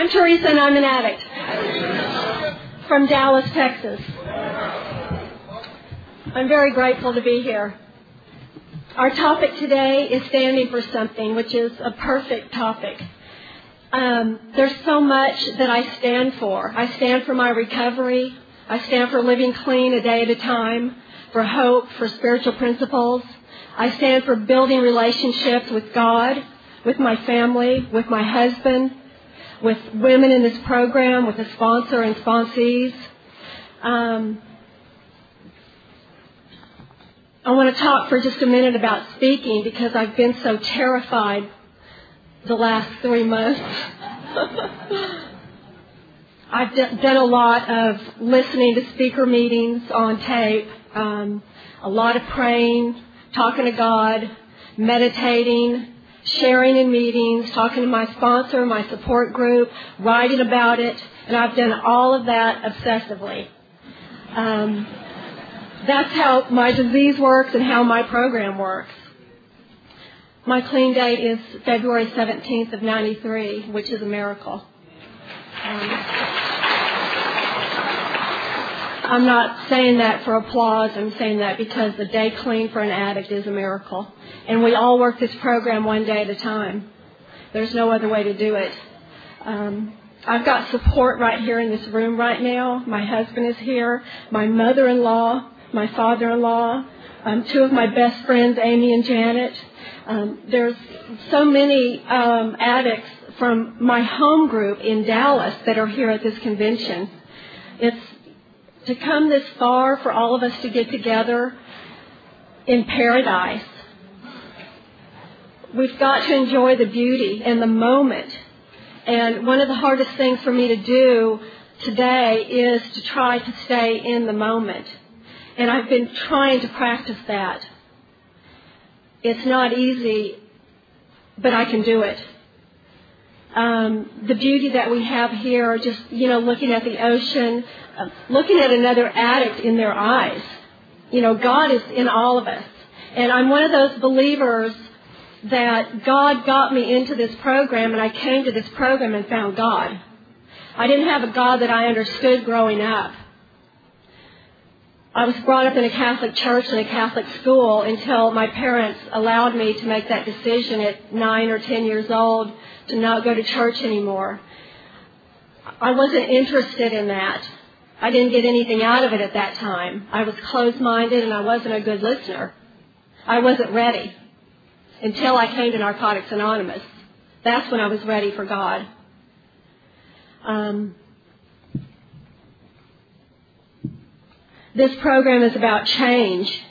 I'm Teresa and I'm an addict from Dallas, Texas. I'm very grateful to be here. Our topic today is standing for something, which is a perfect topic. Um, there's so much that I stand for. I stand for my recovery. I stand for living clean a day at a time, for hope, for spiritual principles. I stand for building relationships with God, with my family, with my husband, with women in this program, with the sponsor and sponsees. Um, I want to talk for just a minute about speaking because I've been so terrified the last three months. I've done a lot of listening to speaker meetings on tape, um, a lot of praying, talking to God, meditating, sharing in meetings, talking to my sponsor, my support group, writing about it, and I've done all of that obsessively. Um, that's how my disease works and how my program works. My clean date is February 17th of 93, which is a miracle. Um, I'm not saying that for applause. I'm saying that because the day clean for an addict is a miracle. And we all work this program one day at a time. There's no other way to do it. Um, I've got support right here in this room right now. My husband is here. My mother-in-law my father-in-law, um, two of my best friends, Amy and Janet. Um, there's so many um, addicts from my home group in Dallas that are here at this convention. It's to come this far for all of us to get together in paradise. We've got to enjoy the beauty and the moment. And one of the hardest things for me to do today is to try to stay in the moment. And I've been trying to practice that. It's not easy, but I can do it. Um, the beauty that we have here, just, you know, looking at the ocean, uh, looking at another addict in their eyes. You know, God is in all of us. And I'm one of those believers that God got me into this program and I came to this program and found God. I didn't have a God that I understood growing up. I was brought up in a Catholic church and a Catholic school until my parents allowed me to make that decision at nine or ten years old to not go to church anymore. I wasn't interested in that. I didn't get anything out of it at that time. I was closed minded and I wasn't a good listener. I wasn't ready until I came to Narcotics Anonymous. That's when I was ready for God. Um, This program is about change.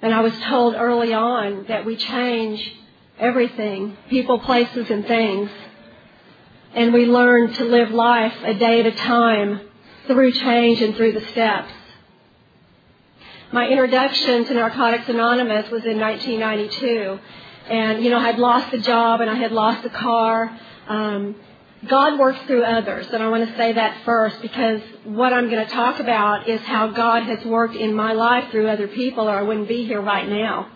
And I was told early on that we change everything, people, places, and things. And we learn to live life a day at a time through change and through the steps. My introduction to Narcotics Anonymous was in 1992. And, you know, I had lost the job and I had lost the car. Um, God works through others, and I want to say that first because what I'm going to talk about is how God has worked in my life through other people, or I wouldn't be here right now.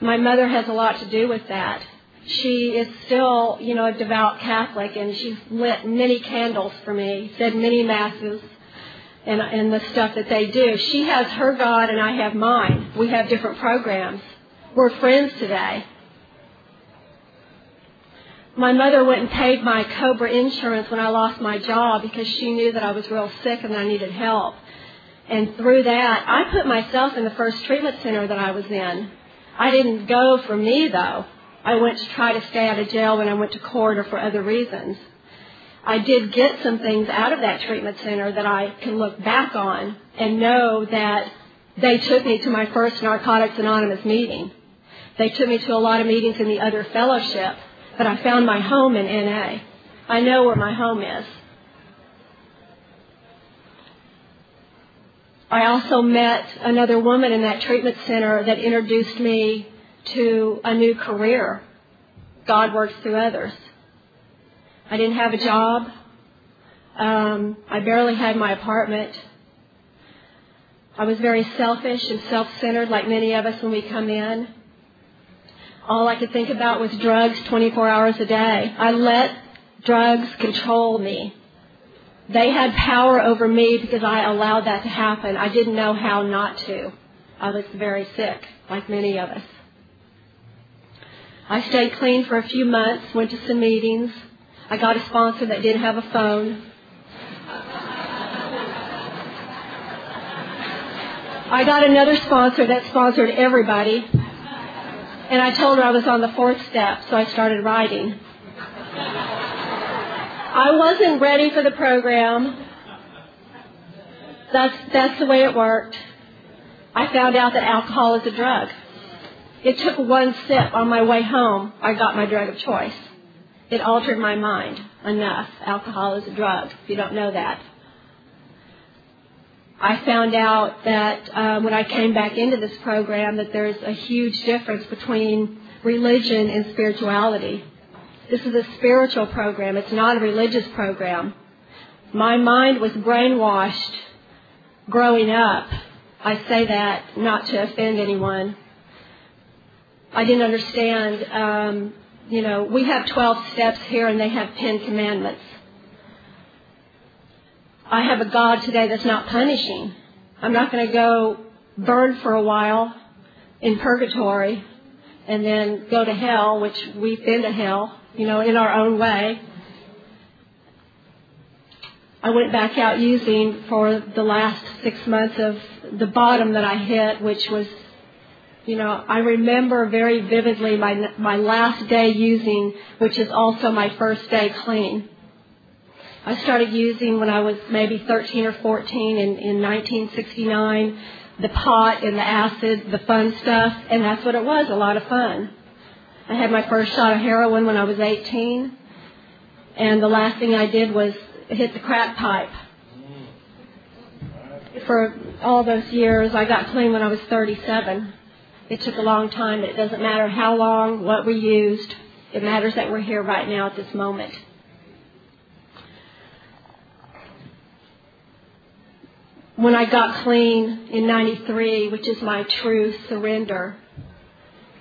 My mother has a lot to do with that. She is still, you know, a devout Catholic, and she's lit many candles for me, said many masses, and, and the stuff that they do. She has her God, and I have mine. We have different programs. We're friends today my mother went and paid my Cobra insurance when I lost my job because she knew that I was real sick and I needed help. And through that, I put myself in the first treatment center that I was in. I didn't go for me though. I went to try to stay out of jail when I went to court or for other reasons. I did get some things out of that treatment center that I can look back on and know that they took me to my first Narcotics Anonymous meeting. They took me to a lot of meetings in the other fellowship but I found my home in NA. I know where my home is. I also met another woman in that treatment center that introduced me to a new career. God works through others. I didn't have a job. Um, I barely had my apartment. I was very selfish and self-centered like many of us when we come in. All I could think about was drugs 24 hours a day. I let drugs control me. They had power over me because I allowed that to happen. I didn't know how not to. I was very sick, like many of us. I stayed clean for a few months, went to some meetings. I got a sponsor that didn't have a phone. I got another sponsor that sponsored everybody. And I told her I was on the fourth step, so I started writing. I wasn't ready for the program. That's, that's the way it worked. I found out that alcohol is a drug. It took one sip on my way home. I got my drug of choice. It altered my mind enough. Alcohol is a drug, if you don't know that. I found out that um, when I came back into this program that there's a huge difference between religion and spirituality. This is a spiritual program. It's not a religious program. My mind was brainwashed growing up. I say that not to offend anyone. I didn't understand, um, you know, we have 12 steps here and they have 10 commandments. I have a God today that's not punishing. I'm not going to go burn for a while in purgatory and then go to hell, which we've been to hell, you know, in our own way. I went back out using for the last six months of the bottom that I hit, which was, you know, I remember very vividly my my last day using, which is also my first day clean. I started using when I was maybe 13 or 14 in, in 1969, the pot and the acid, the fun stuff, and that's what it was, a lot of fun. I had my first shot of heroin when I was 18, and the last thing I did was hit the crack pipe. For all those years, I got clean when I was 37. It took a long time, but it doesn't matter how long, what we used. It matters that we're here right now at this moment. When I got clean in 93, which is my true surrender,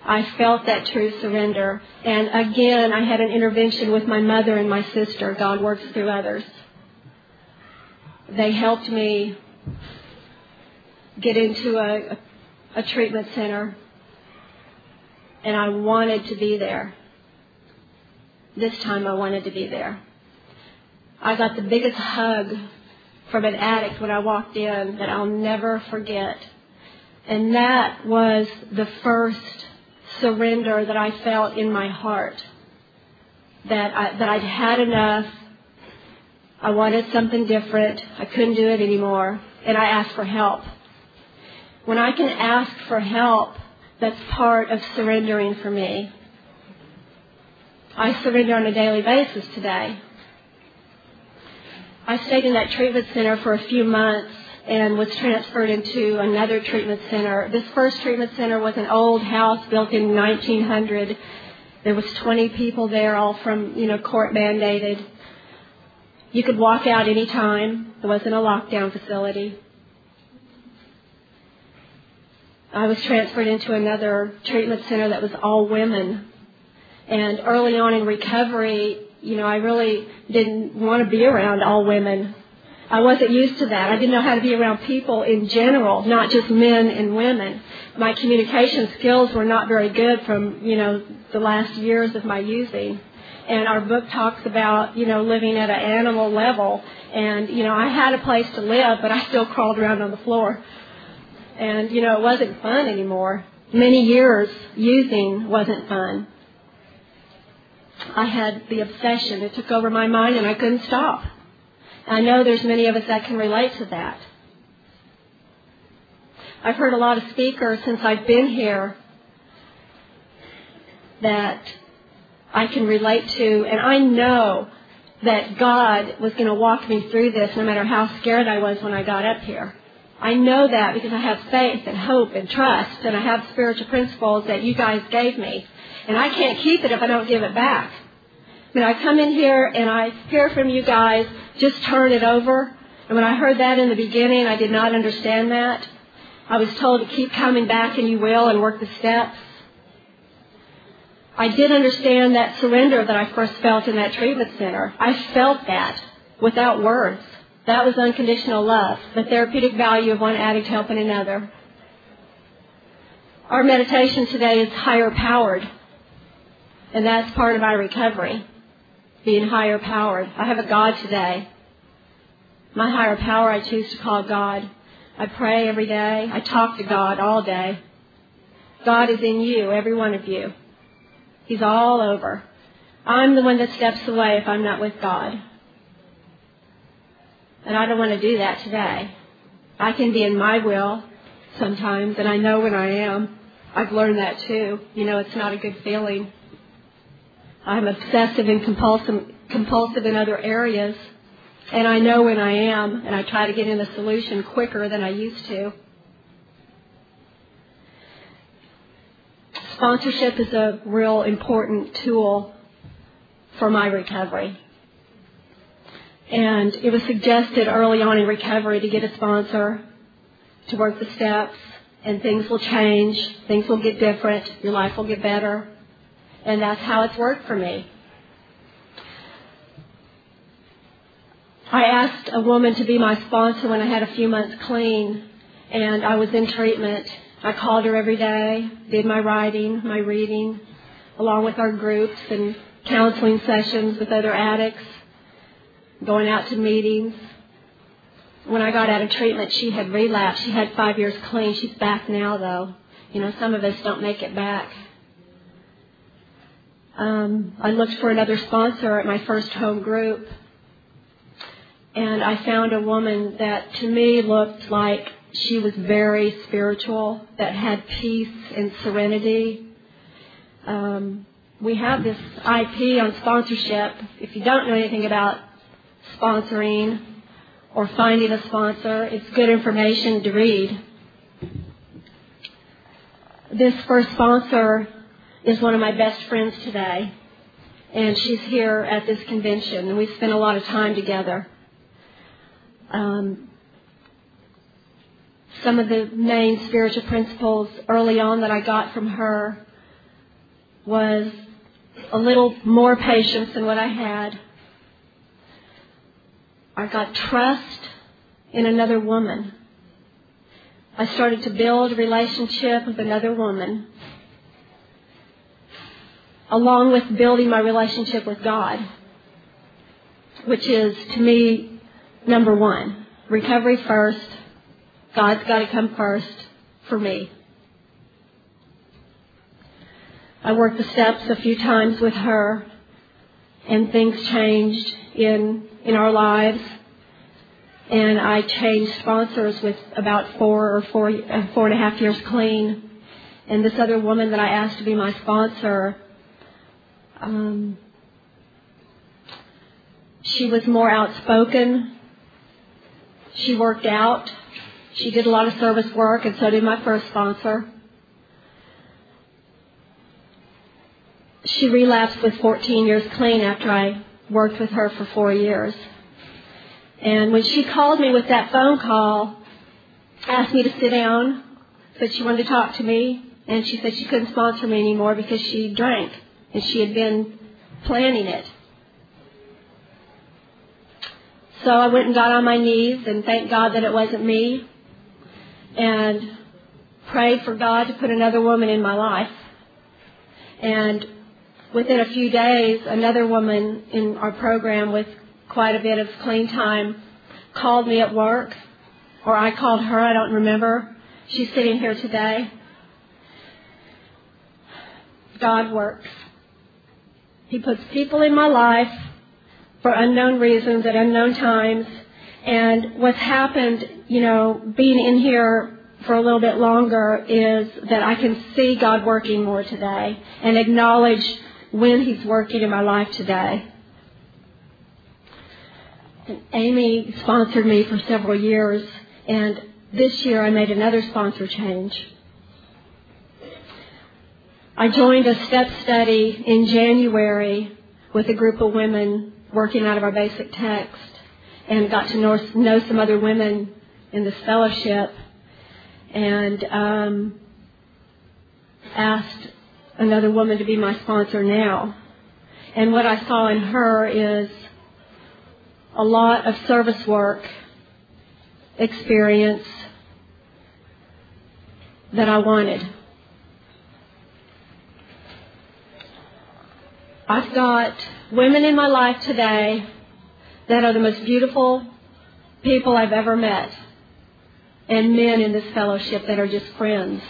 I felt that true surrender. And again, I had an intervention with my mother and my sister. God works through others. They helped me get into a, a, treatment center, and I wanted to be there. This time I wanted to be there. I got the biggest hug from an addict when I walked in that I'll never forget. And that was the first surrender that I felt in my heart. That I, that I'd had enough. I wanted something different. I couldn't do it anymore. And I asked for help. When I can ask for help, that's part of surrendering for me. I surrender on a daily basis today. I stayed in that treatment center for a few months and was transferred into another treatment center. This first treatment center was an old house built in 1900. There was 20 people there, all from, you know, court mandated. You could walk out any time. It wasn't a lockdown facility. I was transferred into another treatment center that was all women. And early on in recovery, you know, I really didn't want to be around all women. I wasn't used to that. I didn't know how to be around people in general, not just men and women. My communication skills were not very good from, you know, the last years of my using. And our book talks about, you know, living at an animal level. And, you know, I had a place to live, but I still crawled around on the floor. And, you know, it wasn't fun anymore. Many years using wasn't fun. I had the obsession. It took over my mind and I couldn't stop. I know there's many of us that can relate to that. I've heard a lot of speakers since I've been here that I can relate to, and I know that God was going to walk me through this no matter how scared I was when I got up here. I know that because I have faith and hope and trust, and I have spiritual principles that you guys gave me. And I can't keep it if I don't give it back. Mean, I come in here and I hear from you guys, just turn it over. And when I heard that in the beginning, I did not understand that. I was told to keep coming back and you will and work the steps. I did understand that surrender that I first felt in that treatment center. I felt that without words. That was unconditional love, the therapeutic value of one addict helping another. Our meditation today is higher powered, and that's part of my recovery, being higher powered. I have a God today. My higher power I choose to call God. I pray every day. I talk to God all day. God is in you, every one of you. He's all over. I'm the one that steps away if I'm not with God. And I don't want to do that today. I can be in my will sometimes, and I know when I am. I've learned that too. You know, it's not a good feeling. I'm obsessive and compulsive, compulsive in other areas, and I know when I am, and I try to get in a solution quicker than I used to. Sponsorship is a real important tool for my recovery. And it was suggested early on in recovery to get a sponsor, to work the steps, and things will change, things will get different, your life will get better. And that's how it's worked for me. I asked a woman to be my sponsor when I had a few months clean and I was in treatment. I called her every day, did my writing, my reading, along with our groups and counseling sessions with other addicts going out to meetings. When I got out of treatment, she had relapsed. She had five years clean. She's back now, though. You know, some of us don't make it back. Um, I looked for another sponsor at my first home group, and I found a woman that to me looked like she was very spiritual, that had peace and serenity. Um, we have this IP on sponsorship. If you don't know anything about sponsoring or finding a sponsor. It's good information to read. This first sponsor is one of my best friends today, and she's here at this convention, and we spent a lot of time together. Um, some of the main spiritual principles early on that I got from her was a little more patience than what I had, I got trust in another woman. I started to build a relationship with another woman, along with building my relationship with God, which is, to me, number one. Recovery first. God's got to come first for me. I worked the steps a few times with her, and things changed in in our lives. And I changed sponsors with about four or four, uh, four and a half years clean. And this other woman that I asked to be my sponsor, um, she was more outspoken. She worked out. She did a lot of service work, and so did my first sponsor. She relapsed with 14 years clean after I worked with her for four years. And when she called me with that phone call, asked me to sit down, said she wanted to talk to me, and she said she couldn't sponsor me anymore because she drank, and she had been planning it. So I went and got on my knees and thanked God that it wasn't me, and prayed for God to put another woman in my life. And within a few days, another woman in our program with quite a bit of clean time called me at work, or I called her, I don't remember. She's sitting here today. God works. He puts people in my life for unknown reasons at unknown times. And what's happened, you know, being in here for a little bit longer is that I can see God working more today and acknowledge when He's working in my life today. And Amy sponsored me for several years, and this year I made another sponsor change. I joined a step study in January with a group of women working out of our basic text and got to know, know some other women in this fellowship and um, asked another woman to be my sponsor now. And what I saw in her is a lot of service work experience that I wanted. I've got women in my life today that are the most beautiful people I've ever met, and men in this fellowship that are just friends.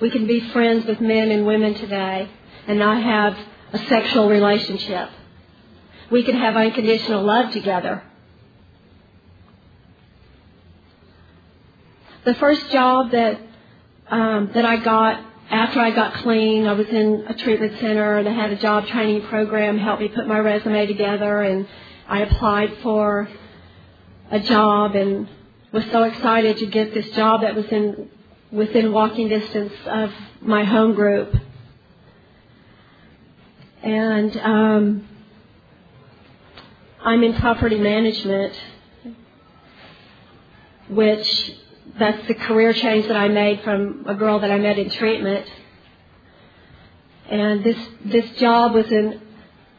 We can be friends with men and women today and not have a sexual relationship. We can have unconditional love together. The first job that um, that I got after I got clean, I was in a treatment center and they had a job training program, helped me put my resume together, and I applied for a job and was so excited to get this job that was in within walking distance of my home group. And um, I'm in property management, which that's the career change that I made from a girl that I met in treatment. And this this job was in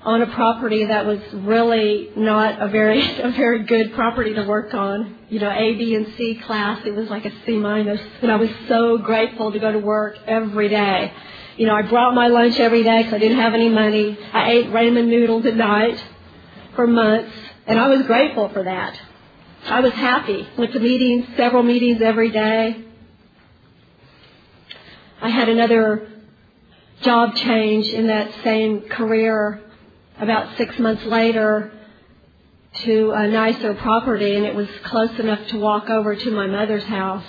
on a property that was really not a very a very good property to work on. You know, A, B, and C class. It was like a C minus, and I was so grateful to go to work every day. You know, I brought my lunch every day because I didn't have any money. I ate ramen noodles at night for months, and I was grateful for that. I was happy. Went to meetings, several meetings every day. I had another job change in that same career about six months later to a nicer property and it was close enough to walk over to my mother's house.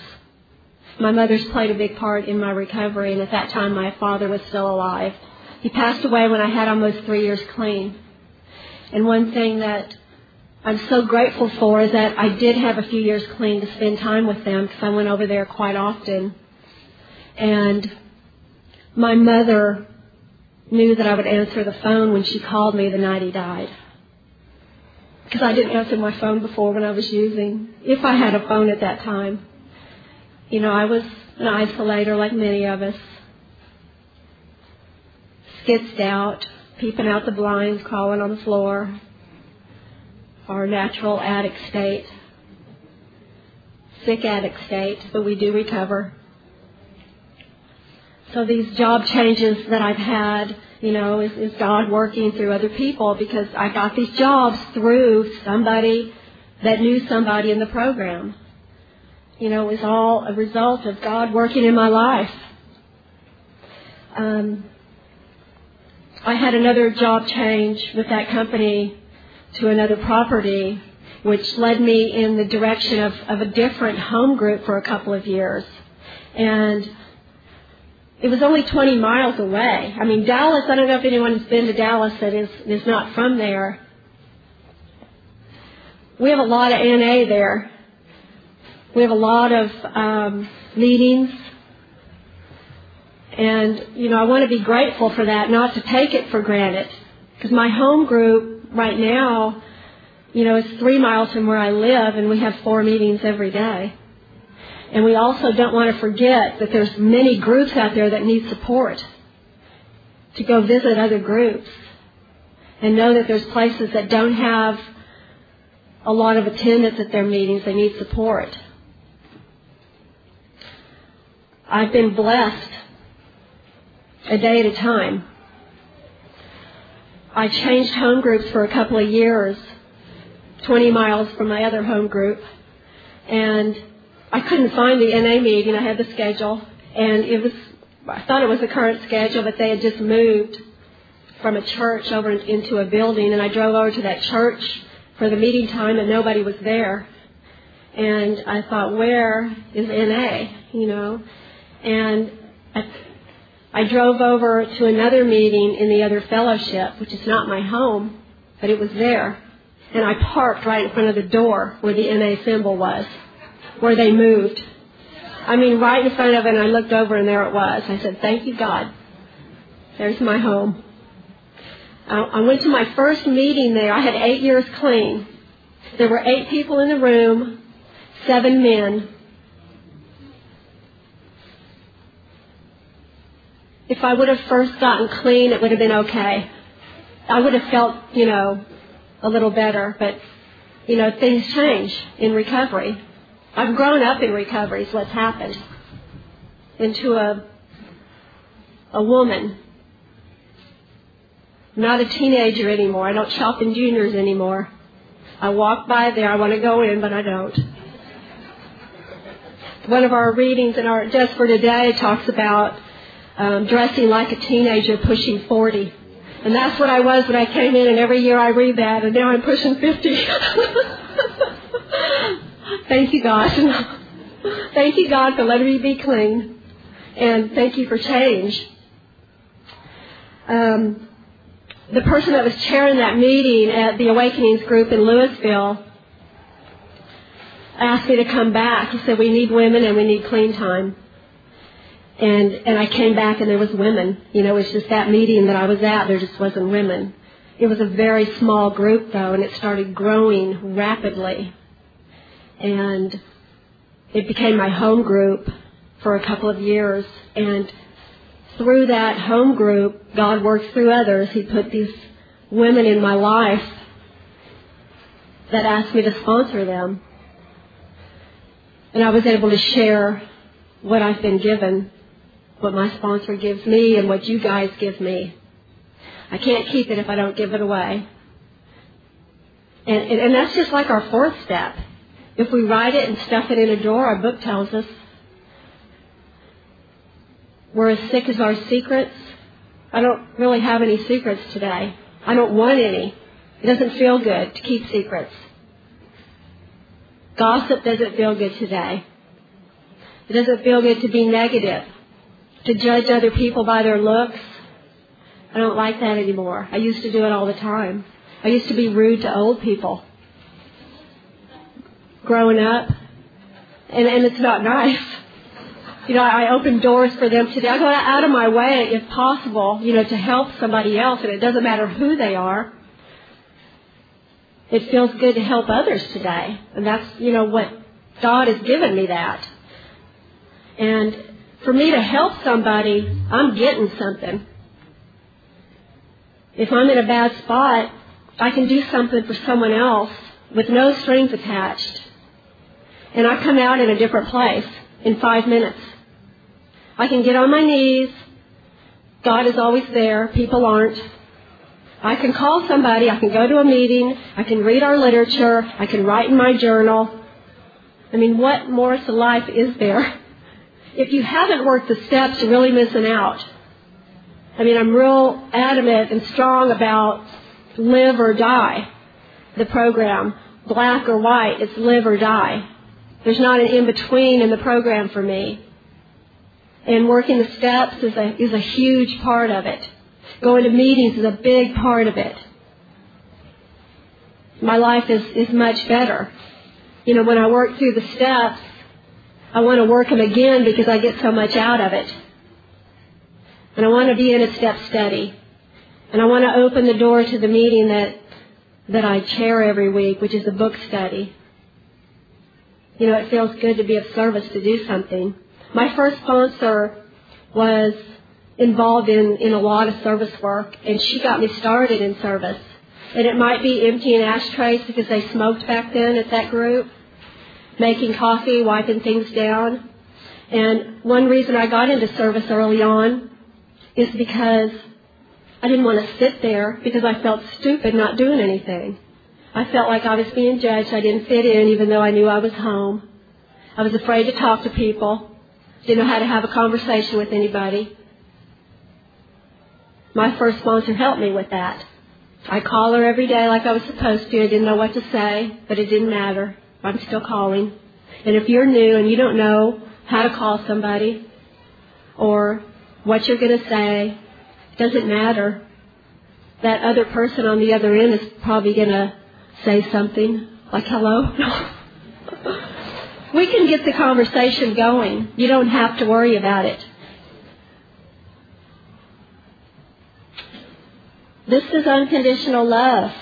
My mother's played a big part in my recovery and at that time my father was still alive. He passed away when I had almost three years clean. And one thing that I'm so grateful for that I did have a few years clean to spend time with them because I went over there quite often. And my mother knew that I would answer the phone when she called me the night he died. Because I didn't answer my phone before when I was using, if I had a phone at that time. You know, I was an isolator like many of us. Skitzed out, peeping out the blinds, crawling on the floor, our natural addict state, sick addict state, but we do recover. So these job changes that I've had, you know, is, is God working through other people because I got these jobs through somebody that knew somebody in the program. You know, it was all a result of God working in my life. Um, I had another job change with that company to another property, which led me in the direction of, of a different home group for a couple of years. And it was only 20 miles away. I mean, Dallas, I don't know if anyone's been to Dallas that is, is not from there. We have a lot of NA there. We have a lot of um, meetings. And, you know, I want to be grateful for that, not to take it for granted. Because my home group right now, you know, it's three miles from where I live, and we have four meetings every day. And we also don't want to forget that there's many groups out there that need support to go visit other groups and know that there's places that don't have a lot of attendance at their meetings. They need support. I've been blessed a day at a time. I changed home groups for a couple of years, 20 miles from my other home group, and I couldn't find the NA meeting. I had the schedule, and it was, I thought it was the current schedule, but they had just moved from a church over into a building, and I drove over to that church for the meeting time, and nobody was there. And I thought, where is NA? You know, and I, I drove over to another meeting in the other fellowship, which is not my home, but it was there. And I parked right in front of the door where the NA symbol was, where they moved. I mean, right in front of it, and I looked over and there it was. I said, thank you, God. There's my home. I went to my first meeting there. I had eight years clean. There were eight people in the room, seven men. If I would have first gotten clean, it would have been okay. I would have felt, you know, a little better, but, you know, things change in recovery. I've grown up in recovery is what's happened. Into a, a woman. I'm not a teenager anymore. I don't shop in juniors anymore. I walk by there. I want to go in, but I don't. One of our readings in our Just for Today talks about um, dressing like a teenager pushing 40. And that's what I was when I came in, and every year I read that, and now I'm pushing 50. thank you, God. thank you, God, for letting me be clean. And thank you for change. Um, the person that was chairing that meeting at the Awakenings group in Lewisville asked me to come back. He said, we need women and we need clean time. And, and I came back and there was women. You know, it's just that meeting that I was at, there just wasn't women. It was a very small group though, and it started growing rapidly. And it became my home group for a couple of years. And through that home group, God worked through others. He put these women in my life that asked me to sponsor them. And I was able to share what I've been given, what my sponsor gives me, and what you guys give me. I can't keep it if I don't give it away. And, and, and that's just like our fourth step. If we write it and stuff it in a drawer, our book tells us we're as sick as our secrets. I don't really have any secrets today. I don't want any. It doesn't feel good to keep secrets. Gossip doesn't feel good today. It doesn't feel good to be negative, to judge other people by their looks. I don't like that anymore. I used to do it all the time. I used to be rude to old people. Growing up. And, and it's not nice. You know, I open doors for them today. I go out of my way, if possible, you know, to help somebody else, and it doesn't matter who they are. It feels good to help others today. And that's, you know, what God has given me that. And for me to help somebody, I'm getting something. If I'm in a bad spot, I can do something for someone else with no strings attached. And I come out in a different place in five minutes. I can get on my knees. God is always there. People aren't. I can call somebody. I can go to a meeting. I can read our literature. I can write in my journal. I mean, what more to life is there? If you haven't worked the steps, you're really missing out. I mean, I'm real adamant and strong about live or die. The program, black or white, it's live or die. There's not an in between in the program for me. And working the steps is a, is a huge part of it. Going to meetings is a big part of it. My life is, is much better. You know, when I work through the steps, I want to work them again because I get so much out of it. And I want to be in a step study. And I want to open the door to the meeting that, that I chair every week, which is a book study. You know, it feels good to be of service to do something. My first sponsor was involved in, in a lot of service work, and she got me started in service. And it might be emptying ashtrays because they smoked back then at that group, making coffee, wiping things down. And one reason I got into service early on is because I didn't want to sit there because I felt stupid not doing anything. I felt like I was being judged. I didn't fit in even though I knew I was home. I was afraid to talk to people. Didn't know how to have a conversation with anybody. My first sponsor helped me with that. I call her every day like I was supposed to. I didn't know what to say, but it didn't matter. I'm still calling. And if you're new and you don't know how to call somebody or what you're going to say, it doesn't matter. That other person on the other end is probably going to say something like hello. we can get the conversation going. You don't have to worry about it. This is unconditional love.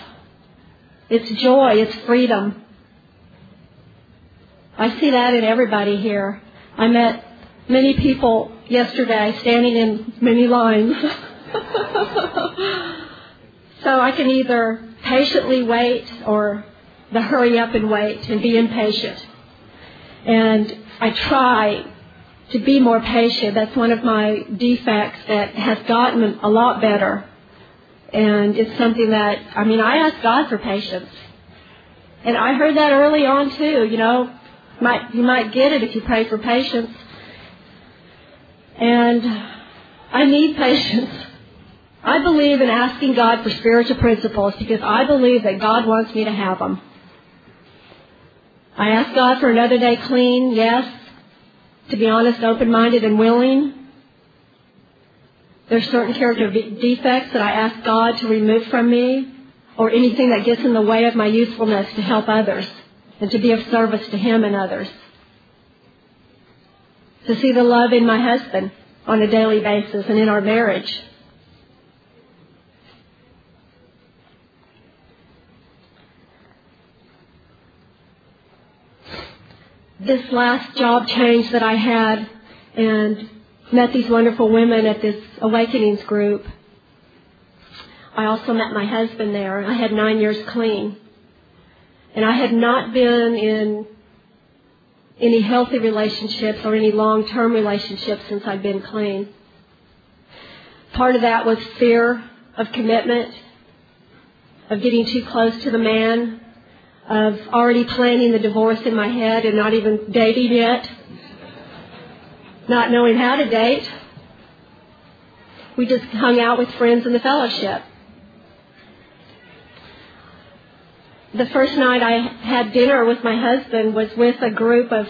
It's joy. It's freedom. I see that in everybody here. I met many people yesterday, standing in many lines. so I can either patiently wait or the hurry up and wait and be impatient. And I try to be more patient. That's one of my defects that has gotten a lot better. And it's something that, I mean, I ask God for patience. And I heard that early on too, you know, might, you might get it if you pray for patience. And I need patience. I believe in asking God for spiritual principles because I believe that God wants me to have them. I ask God for another day clean, yes. To be honest, open-minded and willing. There's certain character defects that I ask God to remove from me or anything that gets in the way of my usefulness to help others and to be of service to Him and others. To see the love in my husband on a daily basis and in our marriage. This last job change that I had and met these wonderful women at this awakenings group I also met my husband there. I had nine years clean. And I had not been in any healthy relationships or any long-term relationships since I'd been clean. Part of that was fear of commitment, of getting too close to the man, of already planning the divorce in my head and not even dating yet, not knowing how to date. We just hung out with friends in the fellowship. The first night I had dinner with my husband was with a group of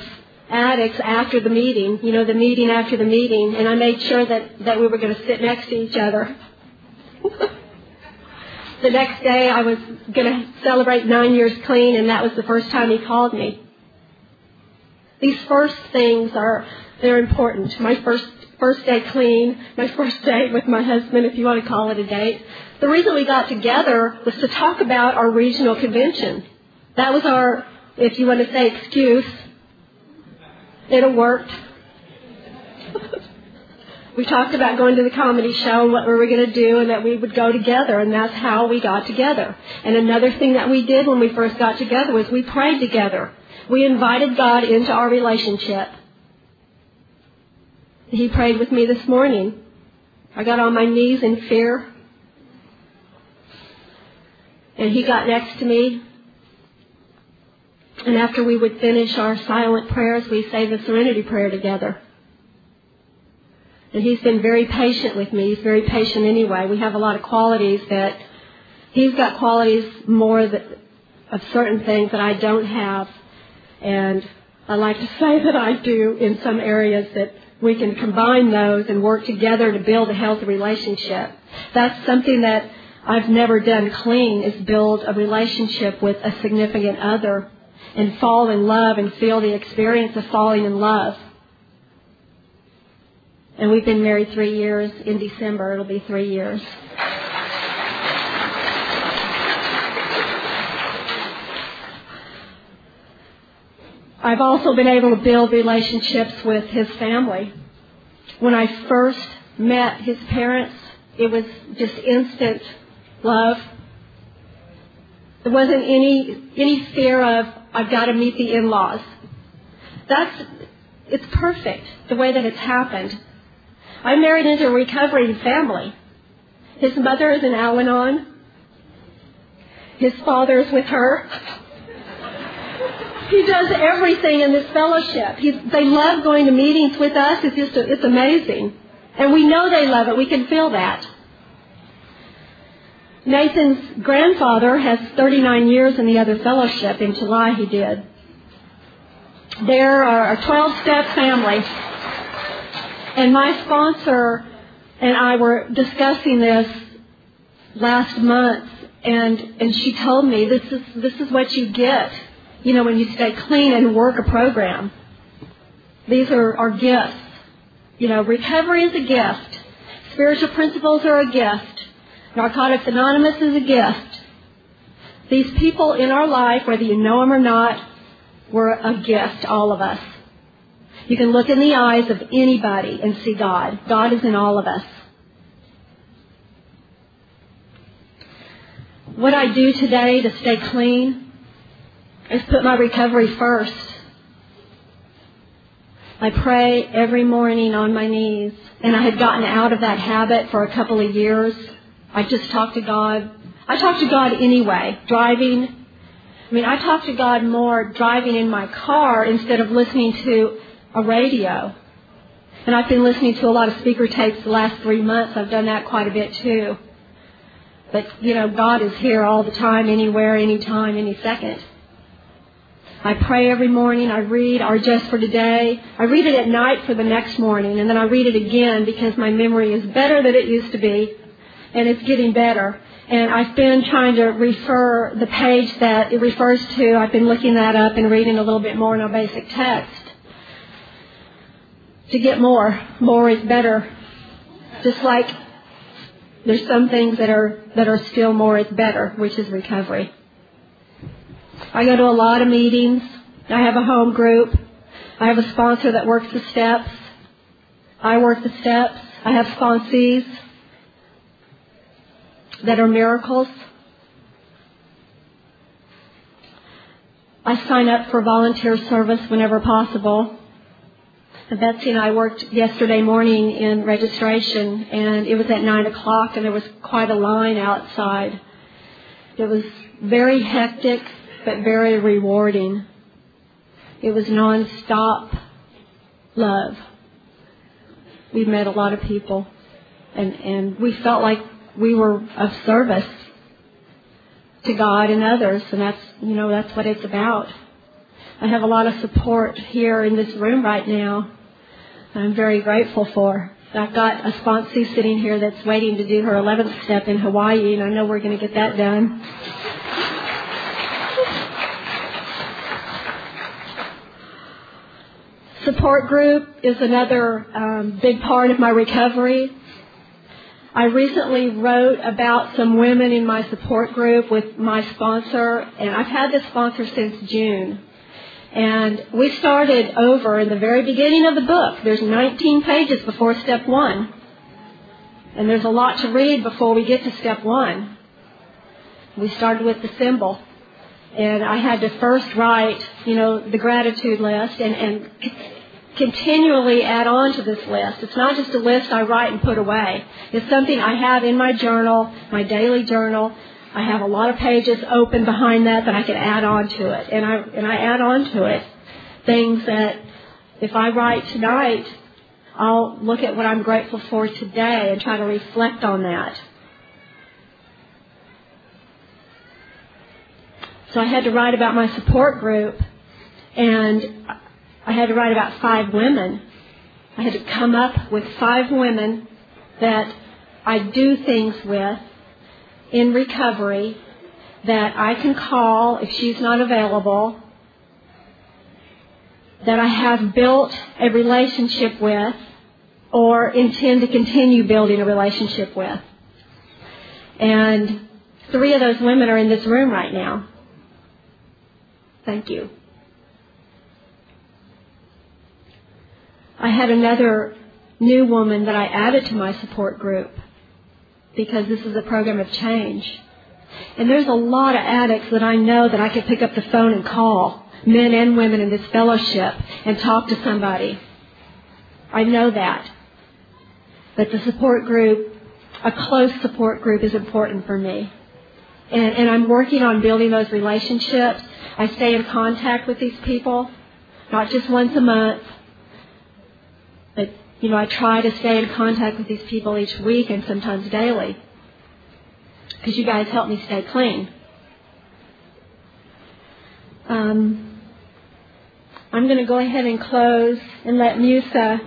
addicts after the meeting, you know, the meeting after the meeting, and I made sure that, that we were going to sit next to each other. the next day I was going to celebrate nine years clean, and that was the first time he called me. These first things are, they're important. My first, first day clean, my first date with my husband, if you want to call it a date, the reason we got together was to talk about our regional convention. That was our, if you want to say, excuse. It worked. we talked about going to the comedy show and what we were going to do and that we would go together and that's how we got together. And another thing that we did when we first got together was we prayed together. We invited God into our relationship. He prayed with me this morning. I got on my knees in fear and he got next to me. And after we would finish our silent prayers, we say the serenity prayer together. And he's been very patient with me. He's very patient anyway. We have a lot of qualities that he's got qualities more that, of certain things that I don't have. And I like to say that I do in some areas that we can combine those and work together to build a healthy relationship. That's something that I've never done clean is build a relationship with a significant other and fall in love and feel the experience of falling in love. And we've been married three years. In December, it'll be three years. I've also been able to build relationships with his family. When I first met his parents, it was just instant love. There wasn't any any fear of I've got to meet the in-laws. That's it's perfect the way that it's happened. I married into a recovering family. His mother is an Al-Anon. His father is with her. he does everything in this fellowship. He's, they love going to meetings with us. It's just it's amazing, and we know they love it. We can feel that. Nathan's grandfather has 39 years in the other fellowship. In July, he did. There are a 12 step family. And my sponsor and I were discussing this last month and and she told me this is this is what you get, you know, when you stay clean and work a program. These are, gifts. You know, recovery is a gift. Spiritual principles are a gift. Narcotics Anonymous is a gift. These people in our life, whether you know them or not, were a gift, all of us. You can look in the eyes of anybody and see God. God is in all of us. What I do today to stay clean is put my recovery first. I pray every morning on my knees, and I had gotten out of that habit for a couple of years. I just talk to God. I talk to God anyway, driving. I mean, I talk to God more driving in my car instead of listening to a radio. And I've been listening to a lot of speaker tapes the last three months. I've done that quite a bit too. But, you know, God is here all the time, anywhere, anytime, any second. I pray every morning. I read our Just for Today. I read it at night for the next morning, and then I read it again because my memory is better than it used to be, and it's getting better. And I've been trying to refer the page that it refers to. I've been looking that up and reading a little bit more in our basic text to get more. More is better. Just like there's some things that are that are still more is better, which is recovery. I go to a lot of meetings. I have a home group. I have a sponsor that works the steps. I work the steps. I have sponsees that are miracles. I sign up for volunteer service whenever possible. Betsy and I worked yesterday morning in registration, and it was at 9 o'clock, and there was quite a line outside. It was very hectic, but very rewarding. It was nonstop love. We met a lot of people, and, and we felt like we were of service to God and others, and that's, you know, that's what it's about. I have a lot of support here in this room right now I'm very grateful for. I've got a sponsor sitting here that's waiting to do her 11th step in Hawaii, and I know we're going to get that done. Support group is another um, big part of my recovery. I recently wrote about some women in my support group with my sponsor, and I've had this sponsor since June. And we started over in the very beginning of the book. There's 19 pages before step one. And there's a lot to read before we get to step one. We started with the symbol. And I had to first write, you know, the gratitude list and, and continually add on to this list. It's not just a list I write and put away. It's something I have in my journal, my daily journal, I have a lot of pages open behind that that I can add on to it. And I, and I add on to it things that if I write tonight, I'll look at what I'm grateful for today and try to reflect on that. So I had to write about my support group and I had to write about five women. I had to come up with five women that I do things with in recovery that I can call if she's not available, that I have built a relationship with or intend to continue building a relationship with. And three of those women are in this room right now. Thank you. I had another new woman that I added to my support group because this is a program of change. And there's a lot of addicts that I know that I could pick up the phone and call, men and women in this fellowship, and talk to somebody. I know that. But the support group, a close support group is important for me. And, and I'm working on building those relationships. I stay in contact with these people, not just once a month, but you know, I try to stay in contact with these people each week and sometimes daily. Because you guys help me stay clean. Um, I'm going to go ahead and close and let Musa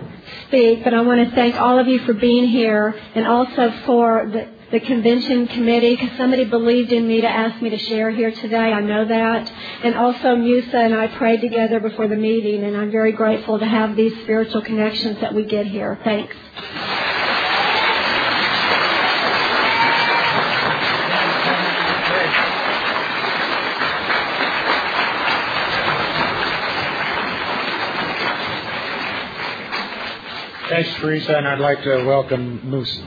speak, but I want to thank all of you for being here and also for the, the convention committee because somebody believed in me to ask me to share here today. I know that. And also Musa and I prayed together before the meeting and I'm very grateful to have these spiritual connections that we get here. Thanks. Thanks, Teresa, and I'd like to welcome Moose.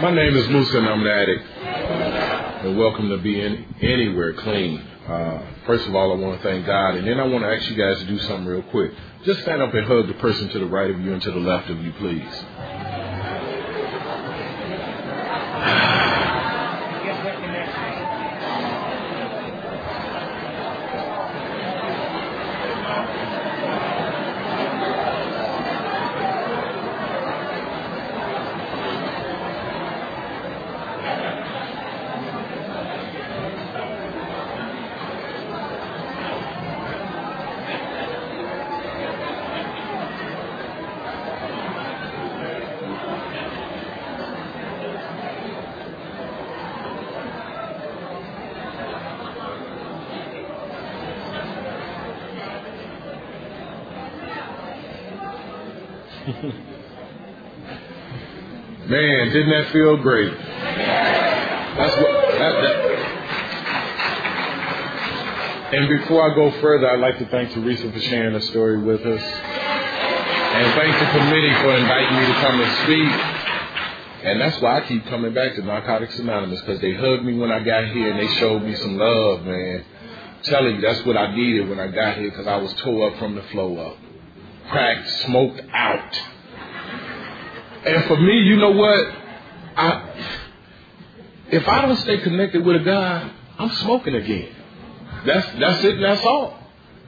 My name is Musa and I'm an addict. And welcome to being anywhere clean. Uh, first of all, I want to thank God. And then I want to ask you guys to do something real quick. Just stand up and hug the person to the right of you and to the left of you, please. Man, didn't that feel great? That's what. That, that. And before I go further, I'd like to thank Teresa for sharing the story with us, and thank the committee for inviting me to come and speak. And that's why I keep coming back to Narcotics Anonymous because they hugged me when I got here and they showed me some love, man. Telling you, that's what I needed when I got here because I was tore up from the flow up, cracked, smoked out. And for me, you know what? I if I don't stay connected with a God, I'm smoking again. That's that's it. That's all.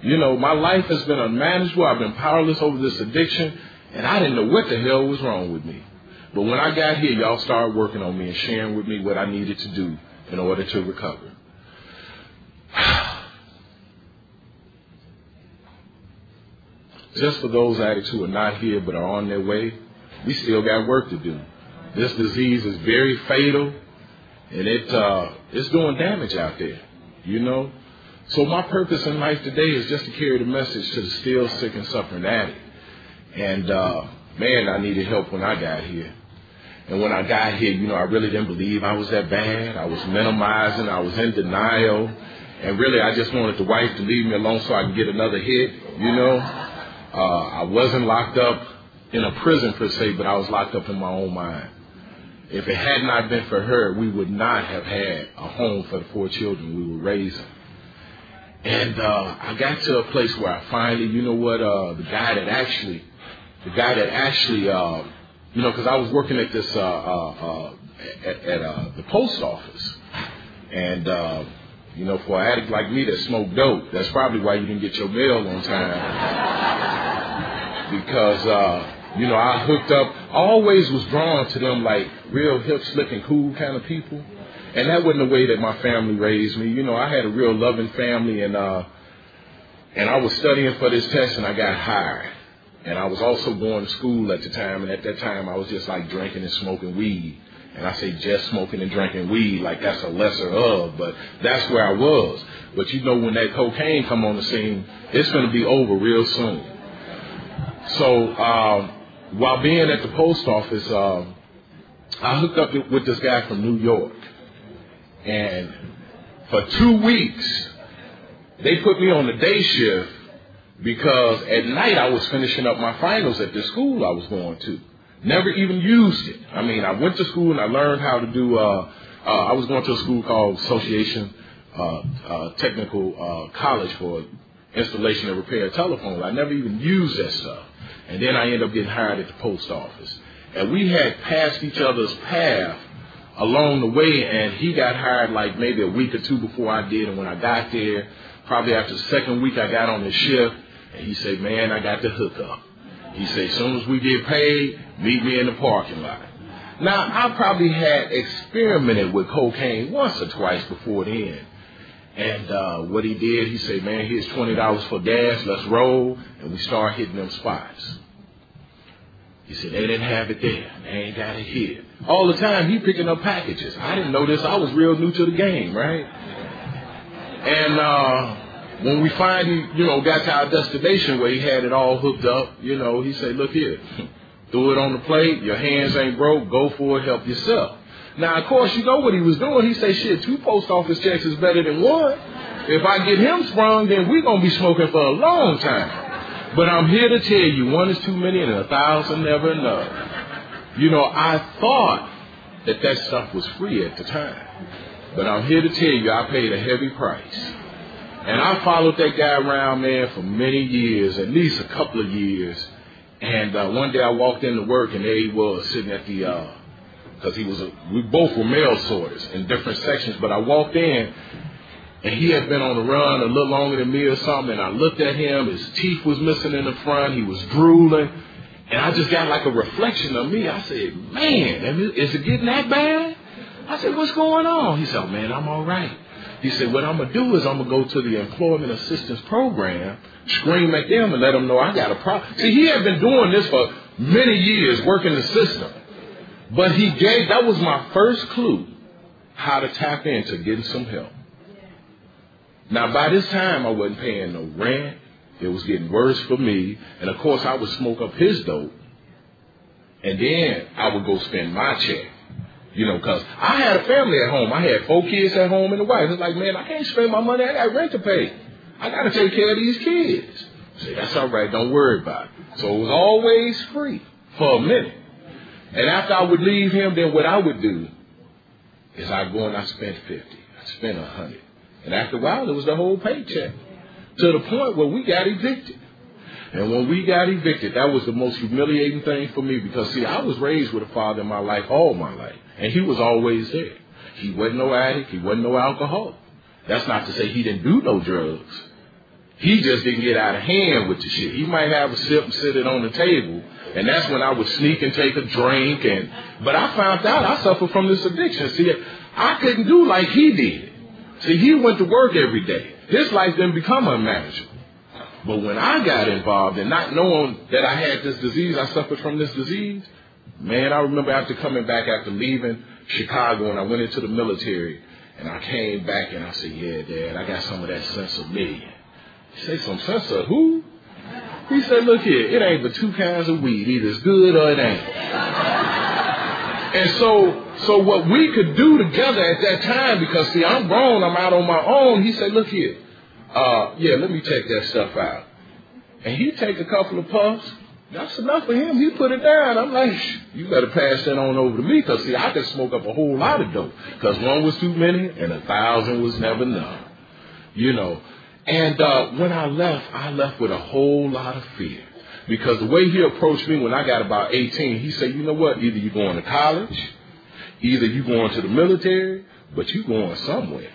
You know, my life has been unmanageable. I've been powerless over this addiction, and I didn't know what the hell was wrong with me. But when I got here, y'all started working on me and sharing with me what I needed to do in order to recover. Just for those addicts who are not here but are on their way, we still got work to do. This disease is very fatal, and it uh, it's doing damage out there. You know, so my purpose in life today is just to carry the message to the still sick and suffering addict. And uh, man, I needed help when I got here. And when I got here, you know, I really didn't believe I was that bad. I was minimizing. I was in denial. And really, I just wanted the wife to leave me alone so I could get another hit, you know. Uh, I wasn't locked up in a prison per se, but I was locked up in my own mind. If it had not been for her, we would not have had a home for the four children we were raising. And uh, I got to a place where I finally, you know what, uh, the guy that actually, the guy that actually, uh, you know, because I was working at this, uh, uh, uh, at, at uh, the post office. And, uh, you know, for an addict like me that smoked dope, that's probably why you didn't get your mail on time. because, uh, you know, I hooked up, I always was drawn to them like real hip, slick, and cool kind of people. And that wasn't the way that my family raised me. You know, I had a real loving family and, uh, and I was studying for this test and I got hired. And I was also going to school at the time. And at that time, I was just like drinking and smoking weed. And I say just smoking and drinking weed like that's a lesser of, but that's where I was. But you know, when that cocaine come on the scene, it's going to be over real soon. So, um, while being at the post office, uh, I hooked up with this guy from New York. And for two weeks, they put me on the day shift because at night I was finishing up my finals at the school I was going to. Never even used it. I mean, I went to school and I learned how to do, uh, uh, I was going to a school called Association uh, uh, Technical uh, College for installation and repair of telephones. I never even used that stuff. And then I ended up getting hired at the post office. And we had passed each other's path along the way, and he got hired like maybe a week or two before I did. And when I got there, probably after the second week, I got on the shift, and he said, "Man, I got the hookup." He said, "As soon as we get paid, meet me in the parking lot." Now, I probably had experimented with cocaine once or twice before then. And uh, what he did, he said, "Man, here's twenty dollars for gas. Let's roll." And we start hitting them spots. He said, they didn't have it there. They ain't got it here. All the time, he picking up packages. I didn't know this. I was real new to the game, right? And uh, when we finally, you know, got to our destination where he had it all hooked up, you know, he said, look here, throw it on the plate. Your hands ain't broke. Go for it. Help yourself. Now, of course, you know what he was doing. He said, shit, two post office checks is better than one. If I get him sprung, then we're going to be smoking for a long time. But I'm here to tell you, one is too many and a thousand never enough. You know, I thought that that stuff was free at the time. But I'm here to tell you, I paid a heavy price. And I followed that guy around, man, for many years, at least a couple of years. And uh, one day I walked into work and there he was sitting at the, because uh, he was, a, we both were mail sorters in different sections, but I walked in and he had been on the run a little longer than me or something. And I looked at him, his teeth was missing in the front, he was drooling. And I just got like a reflection of me. I said, man, is it getting that bad? I said, what's going on? He said, oh, man, I'm all right. He said, what I'm to do is I'm to go to the employment assistance program, scream at them and let them know I got a problem. See, he had been doing this for many years, working the system. But he gave, that was my first clue how to tap into getting some help. Now, by this time, I wasn't paying no rent. It was getting worse for me. And of course, I would smoke up his dope. And then I would go spend my check. You know, because I had a family at home. I had four kids at home and a wife. It's like, man, I can't spend my money. I got rent to pay. I got to take care of these kids. Say, that's all right. Don't worry about it. So it was always free for a minute. And after I would leave him, then what I would do is I'd go and I spent 50. I'd spend 100. And after a while, it was the whole paycheck. To the point where we got evicted. And when we got evicted, that was the most humiliating thing for me because, see, I was raised with a father in my life all my life. And he was always there. He wasn't no addict. He wasn't no alcoholic. That's not to say he didn't do no drugs. He just didn't get out of hand with the shit. He might have a sip and sit it on the table. And that's when I would sneak and take a drink. And But I found out I suffered from this addiction. See, I couldn't do like he did. See, he went to work every day. His life didn't become unmanageable. But when I got involved and not knowing that I had this disease, I suffered from this disease, man, I remember after coming back after leaving Chicago and I went into the military and I came back and I said, yeah, Dad, I got some of that sinsemilla. He said, some sense of who? He said, look here, it ain't but two kinds of weed. Either it's good or it ain't. and so, so what we could do together at that time, because see, I'm grown, I'm out on my own. He said, look here, uh, yeah, let me take that stuff out. And he take a couple of puffs. That's enough for him. He put it down. I'm like, you better pass that on over to me because see, I could smoke up a whole lot of dope because one was too many and a thousand was never enough. You know. And uh, when I left, I left with a whole lot of fear because the way he approached me when I got about 18, he said, you know what? Either you're going to college, either you going to the military, but you going somewhere.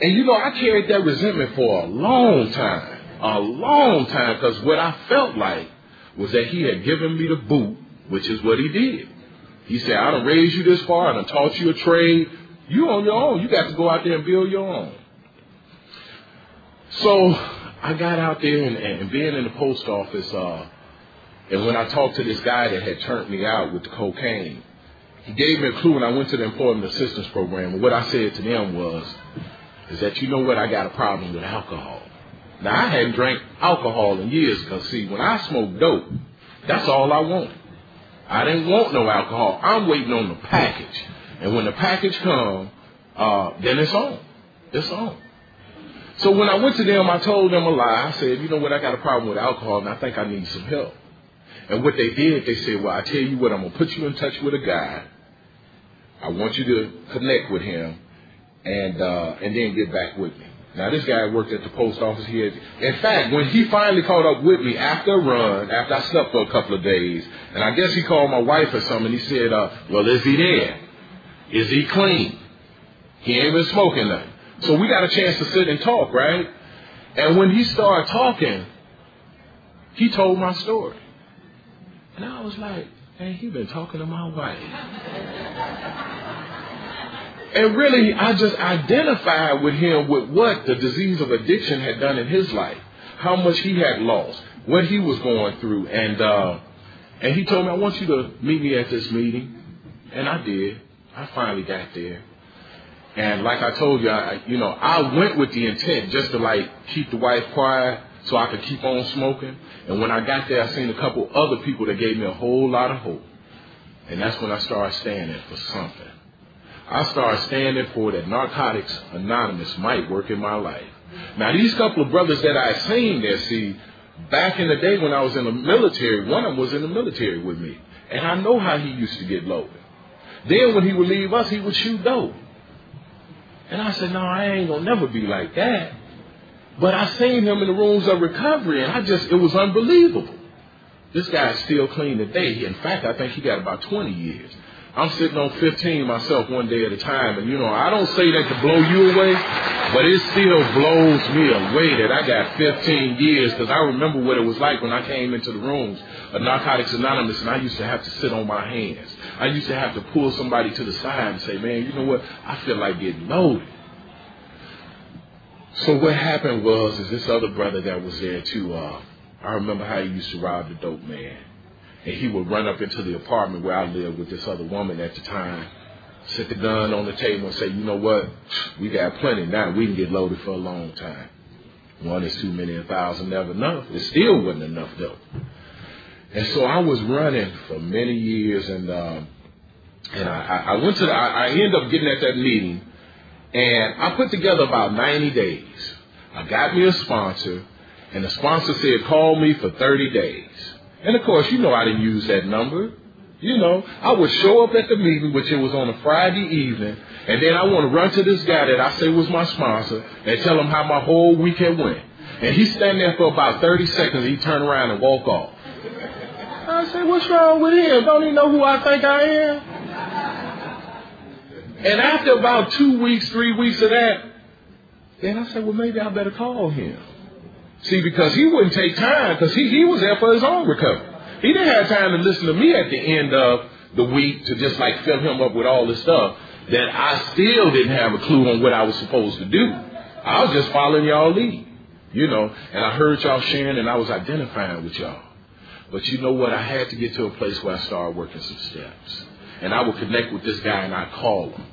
And you know, I carried that resentment for a long time, a long time, because what I felt like was that he had given me the boot, which is what he did. He said, I done raised you this far, I done taught you a trade. You on your own. You got to go out there and build your own. So I got out there and, and being in the post office, uh, and when I talked to this guy that had turned me out with the cocaine, he gave me a clue when I went to the employment assistance program. And what I said to them was, is that you know what? I got a problem with alcohol. Now, I hadn't drank alcohol in years because, see, when I smoked dope, that's all I wanted. I didn't want no alcohol. I'm waiting on the package. And when the package comes, uh, then it's on. It's on. So when I went to them, I told them a lie. I said, you know what? I got a problem with alcohol and I think I need some help. And what they did, they said, well, I tell you what, I'm going to put you in touch with a guy. I want you to connect with him and uh, and then get back with me. Now this guy worked at the post office here. In fact, when he finally caught up with me after a run, after I slept for a couple of days, and I guess he called my wife or something, he said, uh, "Well, is he there? Is he clean? He ain't been smoking nothing." So we got a chance to sit and talk, right? And when he started talking, he told my story, and I was like, "Hey, he been talking to my wife." And really, I just identified with him with what the disease of addiction had done in his life, how much he had lost, what he was going through, and uh, and he told me, "I want you to meet me at this meeting," and I did. I finally got there, and like I told you, I, you know, I went with the intent just to like keep the wife quiet so I could keep on smoking. And when I got there, I seen a couple other people that gave me a whole lot of hope, and that's when I started standing for something. I started standing for that Narcotics Anonymous might work in my life. Now, these couple of brothers that I seen there, see, back in the day when I was in the military, one of them was in the military with me. And I know how he used to get loaded. Then when he would leave us, he would shoot dope. And I said, no, I ain't gonna never be like that. But I seen him in the rooms of recovery and I just, it was unbelievable. This guy's still clean today. In fact, I think he got about 20 years. I'm sitting on 15 myself one day at a time. And you know, I don't say that to blow you away, but it still blows me away that I got 15 years because I remember what it was like when I came into the rooms of Narcotics Anonymous and I used to have to sit on my hands. I used to have to pull somebody to the side and say, man, you know what? I feel like getting loaded. So what happened was, is this other brother that was there too, uh, I remember how he used to rob the dope man. And he would run up into the apartment where I lived with this other woman at the time, set the gun on the table and say, you know what? We got plenty now. We can get loaded for a long time. One is too many, a thousand never enough. It still wasn't enough though. And so I was running for many years and, um, and I, I went to the, I, I ended up getting at that meeting and I put together about 90 days. I got me a sponsor and the sponsor said, call me for 30 days. And of course, you know I didn't use that number. You know, I would show up at the meeting, which it was on a Friday evening, and then I want to run to this guy that I say was my sponsor and tell him how my whole weekend went. And he's standing there for about 30 seconds, he turn around and walk off. I said, what's wrong with him? Don't he know who I think I am? And after about two weeks, three weeks of that, then I said, well, maybe I better call him. See, because he wouldn't take time because he, he was there for his own recovery. He didn't have time to listen to me at the end of the week to just like fill him up with all this stuff that I still didn't have a clue on what I was supposed to do. I was just following y'all lead, you know, and I heard y'all sharing and I was identifying with y'all. But you know what? I had to get to a place where I started working some steps. And I would connect with this guy and I'd call him.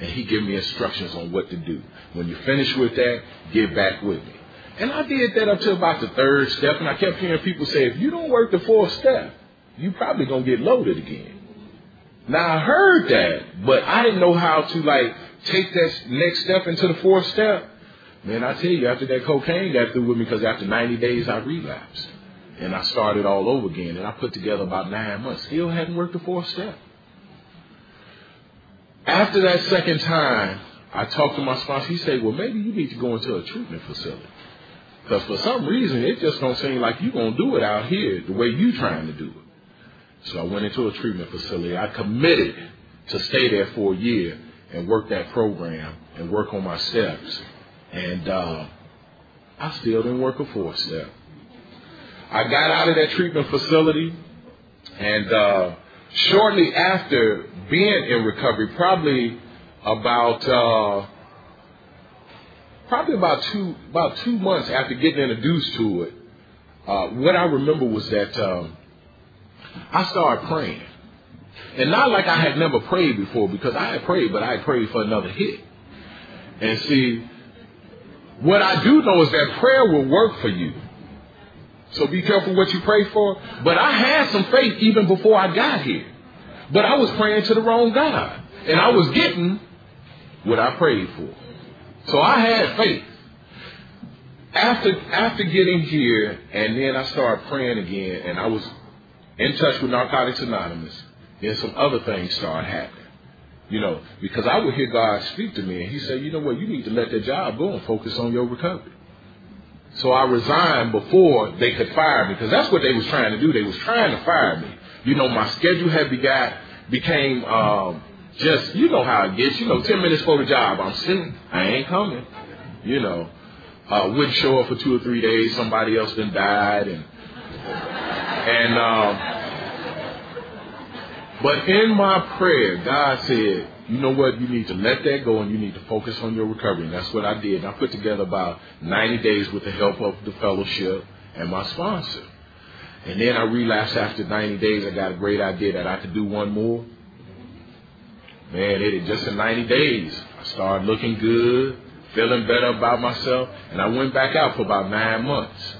And he give me instructions on what to do. When you finish with that, get back with me. And I did that up to about the third step, and I kept hearing people say, if you don't work the fourth step, you probably gonna get loaded again. Now I heard that, but I didn't know how to like take that next step into the fourth step. Man, I tell you, after that cocaine got through with me, because after 90 days I relapsed. And I started all over again, and I put together about nine months. Still hadn't worked the fourth step. After that second time, I talked to my sponsor. He said, well, maybe you need to go into a treatment facility. Because for some reason, it just don't seem like you're going to do it out here the way you're trying to do it. So I went into a treatment facility. I committed to stay there for a year and work that program and work on my steps. And uh, I still didn't work a four step. I got out of that treatment facility, and uh, shortly after being in recovery, probably about uh, probably about two about two months after getting introduced to it, uh, what I remember was that um, I started praying, and not like I had never prayed before because I had prayed, but I had prayed for another hit. And see, what I do know is that prayer will work for you. So be careful what you pray for. But I had some faith even before I got here. But I was praying to the wrong God. And I was getting what I prayed for. So I had faith. After after getting here, and then I started praying again, and I was in touch with Narcotics Anonymous. Then some other things started happening. You know, because I would hear God speak to me, and He said, "You know what? You need to let that job go and focus on your recovery." So I resigned before they could fire me, because that's what they was trying to do. They was trying to fire me. You know, my schedule had begot became um, just you know how it gets. You know, ten minutes for the job, I'm sitting. I ain't coming. You know, uh, wouldn't show up for two or three days. Somebody else then died, and and um, but in my prayer, God said, you know what? You need to let that go, and you need to focus on your recovery. And that's what I did. I put together about 90 days with the help of the fellowship and my sponsor. And then I relapsed after 90 days. I got a great idea that I could do one more. Man, it just in 90 days, I started looking good, feeling better about myself, and I went back out for about nine months.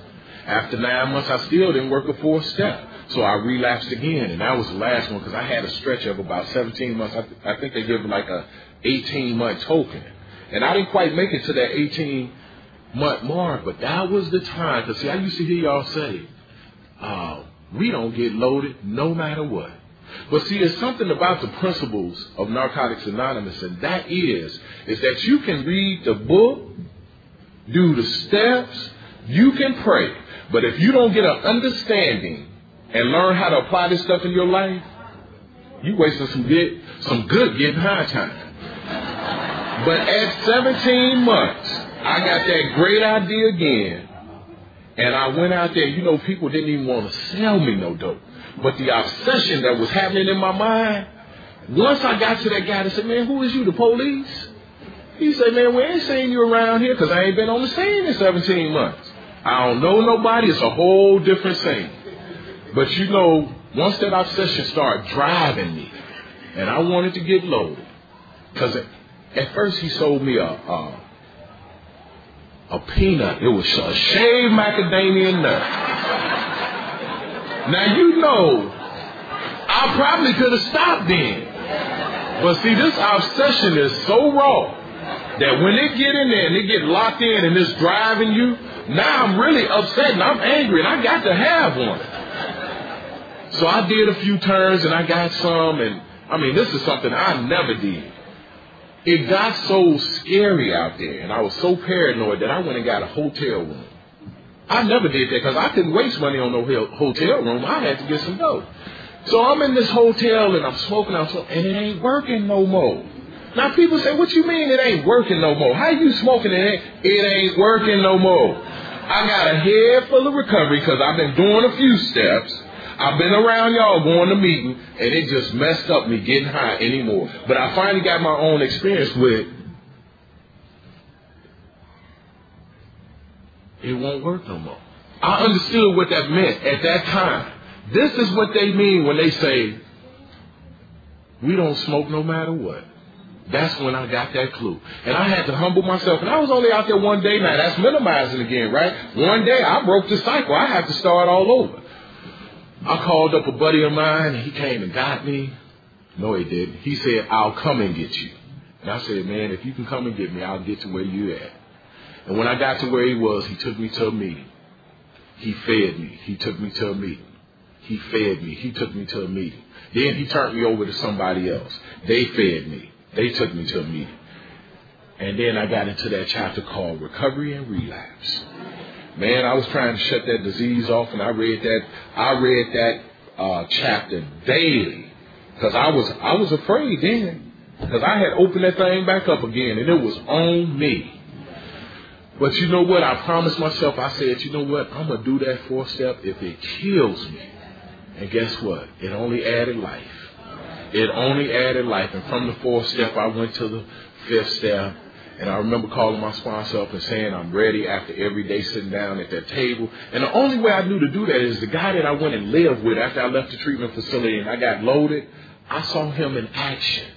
After nine months, I still didn't work a fourth step. So I relapsed again, and that was the last one because I had a stretch of about 17 months. I, th- I think they give like a 18 month token, and I didn't quite make it to that 18 month mark. But that was the time. Because see, I used to hear y'all say, uh, "We don't get loaded no matter what." But see, there's something about the principles of Narcotics Anonymous, and that is, is that you can read the book, do the steps, you can pray, but if you don't get an understanding and learn how to apply this stuff in your life, you wasting some good, some good getting high time. But at 17 months, I got that great idea again, and I went out there. You know, people didn't even want to sell me no dope, but the obsession that was happening in my mind. Once I got to that guy that said, "Man, who is you? The police?" He said, "Man, we ain't seen you around here because I ain't been on the scene in 17 months. I don't know nobody. It's a whole different scene." But you know, once that obsession started driving me, and I wanted to get loaded, because at first he sold me a, a a peanut. It was a shaved macadamia nut. Now you know, I probably could have stopped then. But see, this obsession is so raw that when it get in there and it get locked in and it's driving you, now I'm really upset and I'm angry and I got to have one. So I did a few turns and I got some and I mean this is something I never did. It got so scary out there and I was so paranoid that I went and got a hotel room. I never did that because I couldn't waste money on no hotel room. I had to get some dough. So I'm in this hotel and I'm smoking out and it ain't working no more. Now people say, what you mean it ain't working no more? How you smoking it ain't, it ain't working no more? I got a head full of recovery because I've been doing a few steps. I've been around y'all going to meeting and it just messed up me getting high anymore. But I finally got my own experience with it won't work no more. I understood what that meant at that time. This is what they mean when they say, we don't smoke no matter what. That's when I got that clue. And I had to humble myself. And I was only out there one day. Now that's minimizing again, right? One day I broke the cycle. I had to start all over. I called up a buddy of mine and he came and got me. No, he didn't. He said, I'll come and get you. And I said, man, if you can come and get me, I'll get to where you at. And when I got to where he was, he took me to a meeting. He fed me. He took me to a meeting. He fed me. He took me to a meeting. Then he turned me over to somebody else. They fed me. They took me to a meeting. And then I got into that chapter called Recovery and Relapse. Man, I was trying to shut that disease off and I read that, I read that, uh, chapter daily. Cause I was, I was afraid then. Cause I had opened that thing back up again and it was on me. But you know what? I promised myself, I said, you know what? I'm to do that four step if it kills me. And guess what? It only added life. It only added life. And from the fourth step, I went to the fifth step. And I remember calling my sponsor up and saying I'm ready after every day sitting down at that table. And the only way I knew to do that is the guy that I went and lived with after I left the treatment facility and I got loaded. I saw him in action.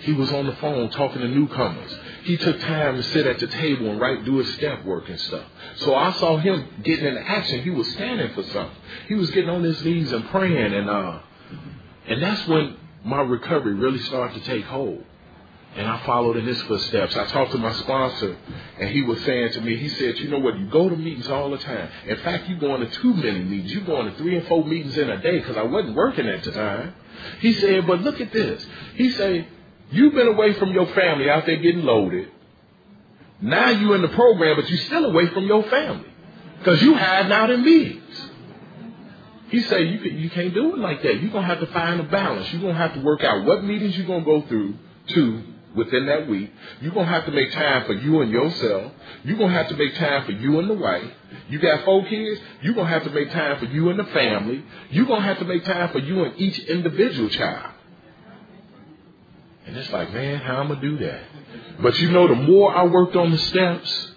He was on the phone talking to newcomers. He took time to sit at the table and write, do his step work and stuff. So I saw him getting into action. He was standing for something. He was getting on his knees and praying and uh and that's when my recovery really started to take hold. And I followed in his footsteps. I talked to my sponsor, and he was saying to me, he said, you know what, you go to meetings all the time. In fact, you're going to too many meetings. You're going to three and four meetings in a day because I wasn't working at the time. He said, but look at this. He said, you've been away from your family out there getting loaded. Now you're in the program, but you're still away from your family because you're hiding out in meetings. He said, you, can, you can't do it like that. You're going to have to find a balance. You're going to have to work out what meetings you're going to go through to within that week. You're going to have to make time for you and yourself. You're going to have to make time for you and the wife. You got four kids. You're going to have to make time for you and the family. You're going to have to make time for you and each individual child. And it's like, man, how am I going to do that? But you know, the more I worked on the steps,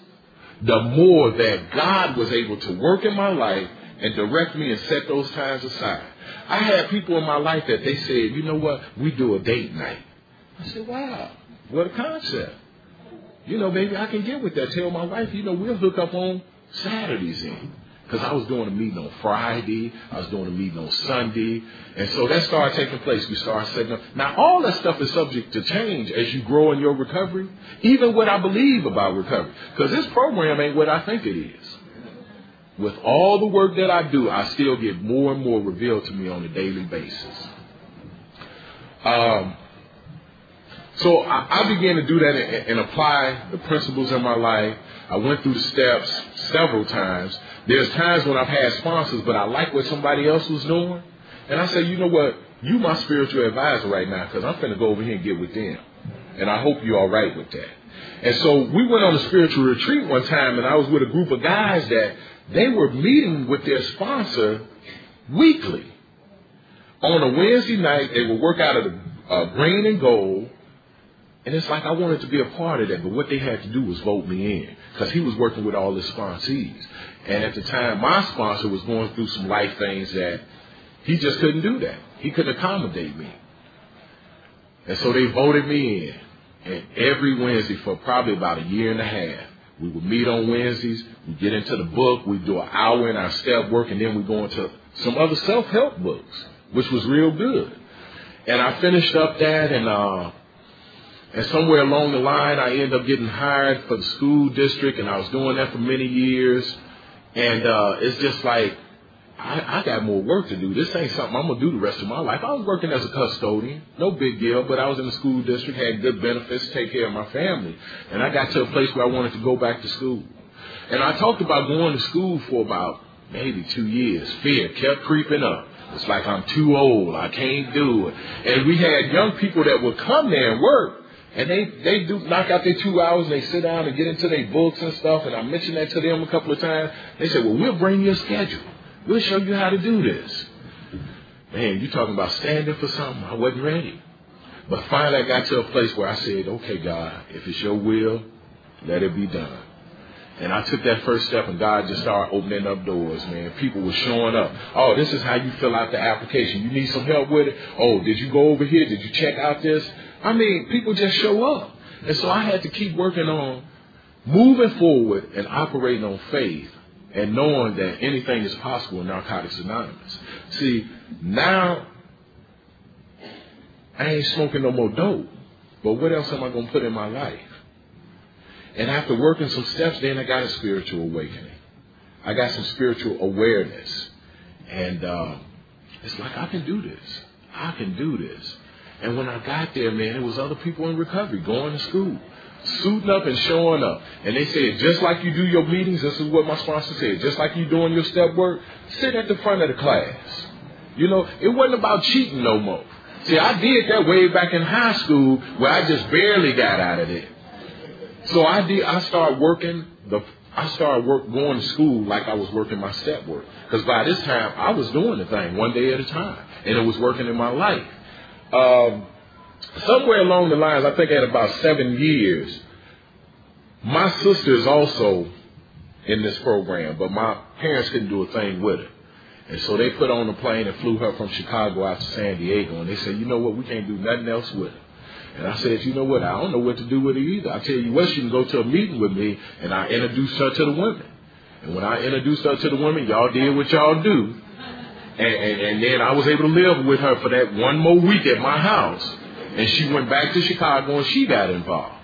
the more that God was able to work in my life and direct me and set those times aside. I had people in my life that they said, you know what, we do a date night. I said, wow, what a concept. You know, maybe I can get with that. Tell my wife, you know, we'll hook up on Saturdays in. Because I was doing a meeting on Friday, I was doing a meeting on Sunday, and so that started taking place. We started setting up. Now, all that stuff is subject to change as you grow in your recovery, even what I believe about recovery. Because this program ain't what I think it is. With all the work that I do, I still get more and more revealed to me on a daily basis. Um, so I, I, began to do that and, and, apply the principles in my life. I went through the steps several times. There's times when I've had sponsors, but I like what somebody else was doing. And I say, you know what? You my spiritual advisor right now because I'm going to go over here and get with them. And I hope you're all right with that. And so we went on a spiritual retreat one time and I was with a group of guys that they were meeting with their sponsor weekly. On a Wednesday night, they would work out of the uh, green and gold and it's like I wanted to be a part of that, but what they had to do was vote me in because he was working with all his sponsees. And at the time, my sponsor was going through some life things that he just couldn't do that. He couldn't accommodate me. And so they voted me in. And every Wednesday for probably about a year and a half, we would meet on Wednesdays. We get into the book. We do an hour in our step work, and then we go into some other self-help books, which was real good. And I finished up that, and uh, and somewhere along the line, I ended up getting hired for the school district, and I was doing that for many years. And uh, it's just like, I, I got more work to do. This ain't something I'm to do the rest of my life. I was working as a custodian, no big deal, but I was in the school district, had good benefits take care of my family. And I got to a place where I wanted to go back to school. And I talked about going to school for about maybe two years. Fear kept creeping up. It's like I'm too old. I can't do it. And we had young people that would come there and work, and they, they do knock out their two hours and they sit down and get into their books and stuff. And I mentioned that to them a couple of times. They said, well, we'll bring you a schedule. We'll show you how to do this. Man, you're talking about standing for something. I wasn't ready. But finally I got to a place where I said, okay, God, if it's your will, let it be done. And I took that first step and God just started opening up doors, man. People were showing up. Oh, this is how you fill out the application. You need some help with it? Oh, did you go over here? Did you check out this? I mean, people just show up. And so I had to keep working on moving forward and operating on faith and knowing that anything is possible in Narcotics Anonymous. See, now I ain't smoking no more dope, but what else am I going to put in my life? And after working some steps, then I got a spiritual awakening. I got some spiritual awareness. And uh, it's like, I can do this. I can do this. And when I got there, man, it was other people in recovery going to school, suiting up and showing up. And they said, just like you do your meetings, this is what my sponsor said, just like you doing your step work, sit at the front of the class. You know, it wasn't about cheating no more. See, I did that way back in high school where I just barely got out of it. So I did, I started working the, I started work, going to school like I was working my step work. Because by this time, I was doing the thing one day at a time. And it was working in my life. Um, somewhere along the lines, I think at about seven years, my sister is also in this program, but my parents couldn't do a thing with her. And so they put on a plane and flew her from Chicago out to San Diego. And they said, you know what, we can't do nothing else with her. And I said, you know what, I don't know what to do with her either. I tell you what, she can go to a meeting with me and I introduced her to the women. And when I introduced her to the women, y'all did what y'all do. And, and, and then I was able to live with her for that one more week at my house. And she went back to Chicago and she got involved.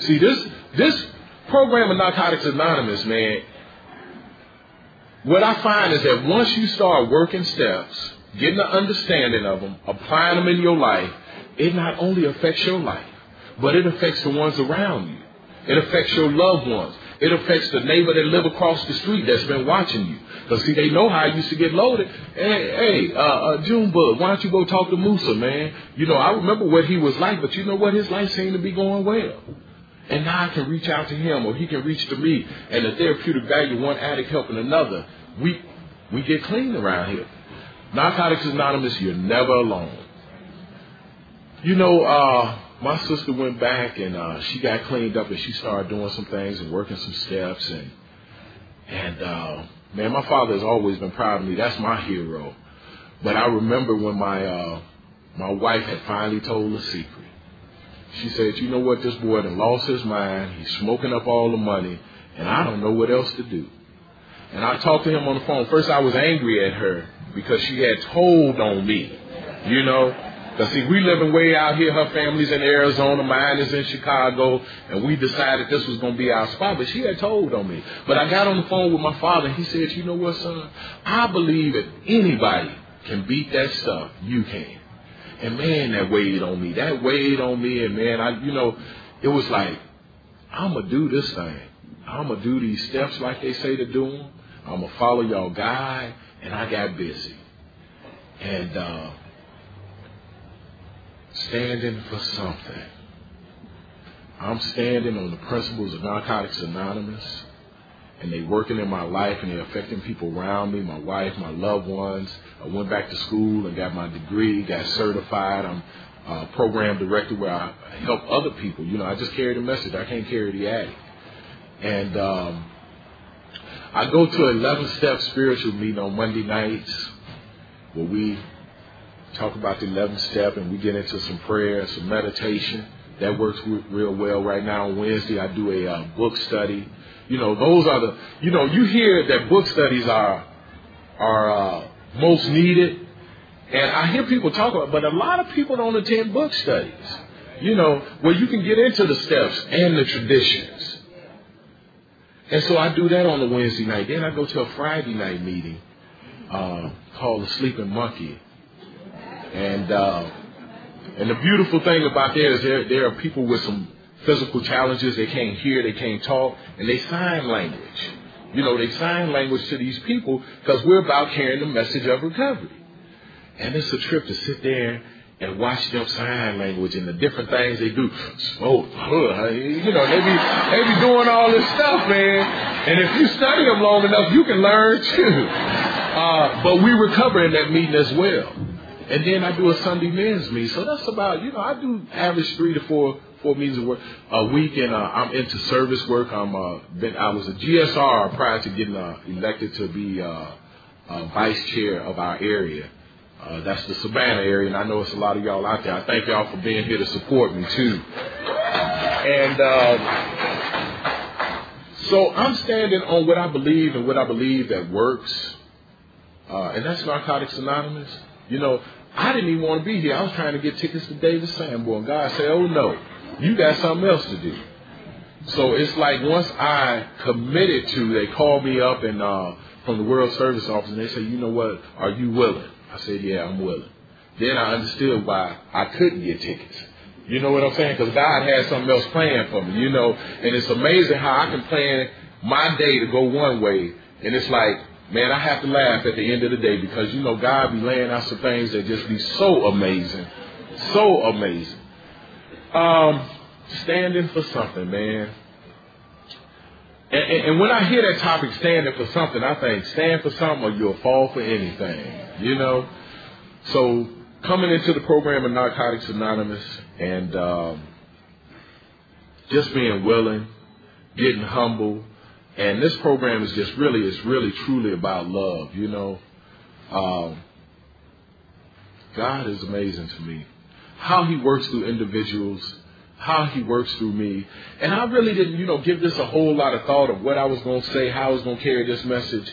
See, this, this program of Narcotics Anonymous, man, what I find is that once you start working steps, getting an understanding of them, applying them in your life, it not only affects your life, but it affects the ones around you. It affects your loved ones. It affects the neighbor that live across the street that's been watching you. Because see, they know how I used to get loaded. Hey, hey, uh, uh, Junebug, why don't you go talk to Musa, man? You know, I remember what he was like, but you know what? His life seemed to be going well. And now I can reach out to him, or he can reach to me, and the therapeutic value one addict helping another. We we get clean around here. Narcotics Anonymous, you're never alone. You know, uh, my sister went back and uh, she got cleaned up and she started doing some things and working some steps and and uh, man, my father has always been proud of me. That's my hero. But I remember when my uh, my wife had finally told the secret. She said, "You know what? This boy had lost his mind. He's smoking up all the money, and I don't know what else to do." And I talked to him on the phone. First, I was angry at her because she had told on me, you know. Because, see, we living way out here. Her family's in Arizona. Mine is in Chicago. And we decided this was to be our spot. But she had told on me. But I got on the phone with my father. And he said, you know what, son? I believe if anybody can beat that stuff, you can. And, man, that weighed on me. That weighed on me. And, man, I, you know, it was like, I'm to do this thing. I'm to do these steps like they say to do them. I'm to follow y'all guide. And I got busy. And, uh, standing for something. I'm standing on the principles of Narcotics Anonymous, and they're working in my life, and they're affecting people around me, my wife, my loved ones. I went back to school and got my degree, got certified. I'm a program director where I help other people. You know, I just carry the message. I can't carry the addict. And um, I go to 11 step spiritual meeting on Monday nights where we talk about the 11th step and we get into some prayer, some meditation. That works real well right now. On Wednesday, I do a uh, book study. You know, those are the, you know, you hear that book studies are, are, uh, most needed. And I hear people talk about, but a lot of people don't attend book studies. You know, where you can get into the steps and the traditions. And so I do that on the Wednesday night. Then I go to a Friday night meeting, uh, called the Sleeping Monkey. And uh, and the beautiful thing about that is there there are people with some physical challenges. They can't hear, they can't talk, and they sign language. You know, they sign language to these people because we're about carrying the message of recovery. And it's a trip to sit there and watch them sign language and the different things they do. Smoke, you know, they be they be doing all this stuff, man. And if you study them long enough, you can learn too. Uh, but we recover in that meeting as well. And then I do a Sunday men's meet. So that's about, you know, I do average three to four four meetings a, a week, and uh, I'm into service work. I'm uh, been, I was a GSR prior to getting uh, elected to be uh, uh, vice chair of our area. Uh, that's the Savannah area, and I know it's a lot of y'all out there. I thank y'all for being here to support me too. And um, so I'm standing on what I believe and what I believe that works, uh, and that's Narcotics Anonymous. You know, I didn't even want to be here. I was trying to get tickets to David Sanborn. God said, oh no, you got something else to do. So it's like once I committed to, they called me up and uh, from the World Service Office and they said, you know what, are you willing? I said, yeah, I'm willing. Then I understood why I couldn't get tickets. You know what I'm saying? Because God had something else planned for me, you know. And it's amazing how I can plan my day to go one way, and it's like man, I have to laugh at the end of the day because you know God be laying out some things that just be so amazing, so amazing. Um, standing for something, man. And, and, and, when I hear that topic, standing for something, I think stand for something or you'll fall for anything. You know. So coming into the program of Narcotics Anonymous and um, just being willing, getting humble, and this program is just really, it's really truly about love, you know. Um, God is amazing to me. How he works through individuals, how he works through me. And I really didn't, you know, give this a whole lot of thought of what I was going to say, how I was going to carry this message.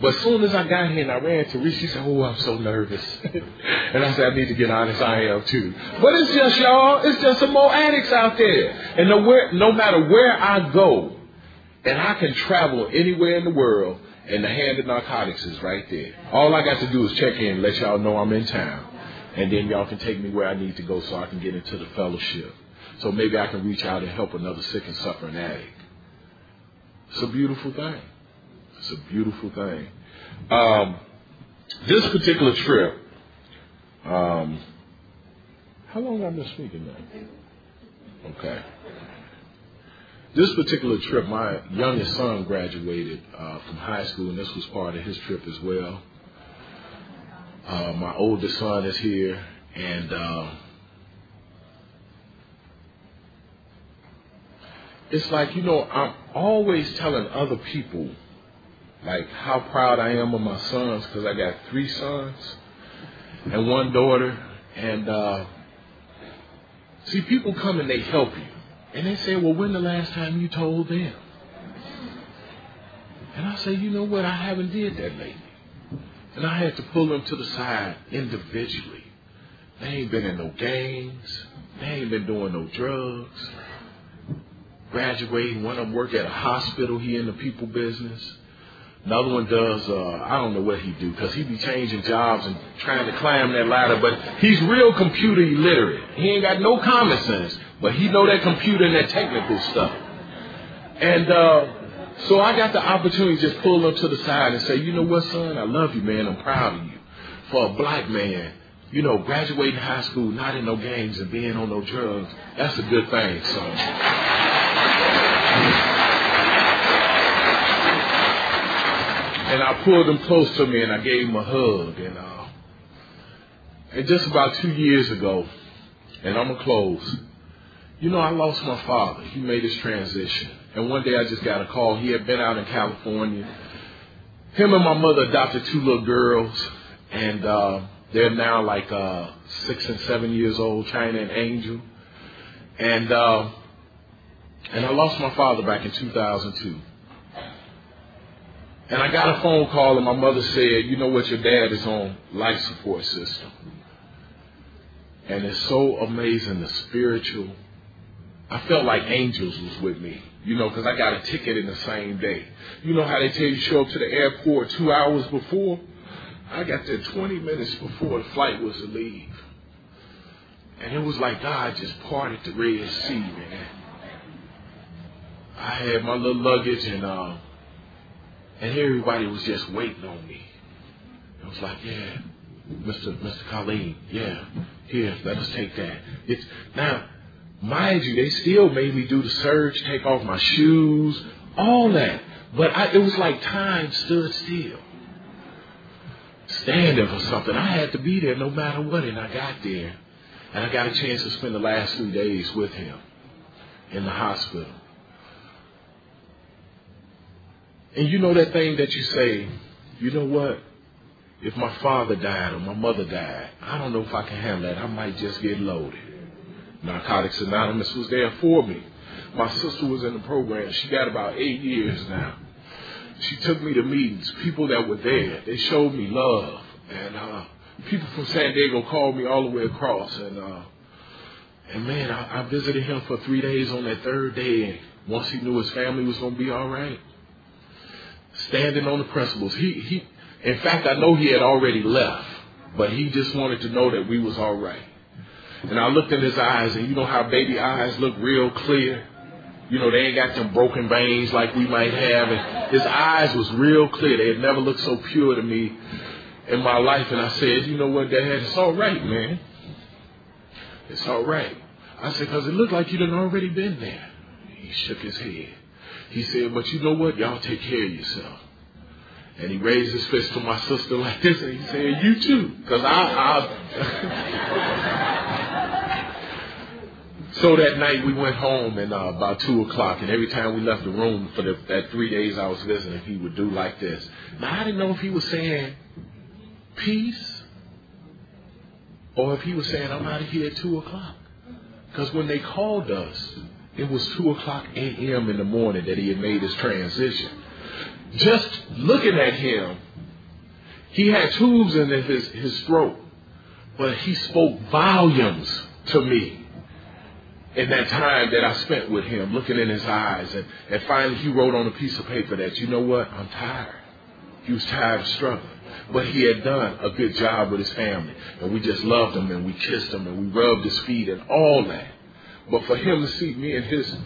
But as soon as I got here and I ran to Reese, she said, Oh, I'm so nervous. and I said, I need to get honest, I am too. But it's just, y'all, it's just some more addicts out there. And no, where, no matter where I go, and I can travel anywhere in the world, and the hand of narcotics is right there. All I got to do is check in, let y'all know I'm in town, and then y'all can take me where I need to go so I can get into the fellowship. So maybe I can reach out and help another sick and suffering addict. It's a beautiful thing. It's a beautiful thing. Um, this particular trip, um, how long have I been speaking now? Okay. This particular trip, my youngest son graduated uh, from high school, and this was part of his trip as well. Uh, my oldest son is here, and uh, it's like you know I'm always telling other people like how proud I am of my sons because I got three sons and one daughter, and uh, see people come and they help you and they say, well, when the last time you told them? And I say, you know what? I haven't did that lately. And I had to pull them to the side individually. They ain't been in no gangs. They ain't been doing no drugs. Graduating. One of them work at a hospital. He in the people business. Another one does, uh, I don't know what he do, because he be changing jobs and trying to climb that ladder, but he's real computer illiterate. He ain't got no common sense, but he know that computer and that technical stuff. And, uh, so I got the opportunity to just pull him to the side and say, you know what, son, I love you, man. I'm proud of you. For a black man, you know, graduating high school, not in no gangs and being on no drugs, that's a good thing, son. and I pulled him close to me and I gave him a hug. And, uh, and just about two years ago, and I'm gonna close. You know, I lost my father. He made his transition, and one day I just got a call. He had been out in California. Him and my mother adopted two little girls, and uh, they're now like uh, six and seven years old, China and Angel. And uh, and I lost my father back in 2002. And I got a phone call, and my mother said, "You know what? Your dad is on life support system." And it's so amazing the spiritual. I felt like angels was with me, you know, because I got a ticket in the same day. You know how they tell you show up to the airport two hours before? I got there 20 minutes before the flight was to leave. And it was like God just parted the Red Sea, man. I had my little luggage and uh, and everybody was just waiting on me. It was like, yeah, Mr. Mr. Colleen, yeah, here, let us take that. It's now, mind you, they still made me do the surge, take off my shoes, all that. But I, it was like time stood still. Standing for something. I had to be there no matter what, and I got there. And I got a chance to spend the last three days with him in the hospital. And you know that thing that you say, you know what? If my father died or my mother died, I don't know if I can handle that. I might just get loaded. Narcotics Anonymous was there for me. My sister was in the program. She got about eight years now. She took me to meetings. People that were there, they showed me love. And uh, people from San Diego called me all the way across. And uh, and man, I, I visited him for three days on that third day. And once he knew his family was going to be all right, standing on the principles. He, he, in fact, I know he had already left, but he just wanted to know that we was all right. And I looked in his eyes, and you know how baby eyes look real clear. You know, they ain't got them broken veins like we might have. And his eyes was real clear. They had never looked so pure to me in my life. And I said, you know what, Dad? It's all right, man. It's all right. I said, because it looked like you'd already been there. He shook his head. He said, but you know what? Y'all take care of yourself. And he raised his fist to my sister like this, and he said, "You too," because I. I so that night we went home, and uh, about two o'clock, and every time we left the room for the, that three days I was visiting, he would do like this. Now I didn't know if he was saying peace, or if he was saying I'm out of here at two o'clock. Because when they called us, it was 2 o'clock a.m. in the morning that he had made his transition. Just looking at him, he had tubes in his, his throat, but he spoke volumes to me in that time that I spent with him, looking in his eyes. And, and finally, he wrote on a piece of paper that, you know what, I'm tired. He was tired of struggling. But he had done a good job with his family. And we just loved him and we kissed him and we rubbed his feet and all that. But for him to see me and his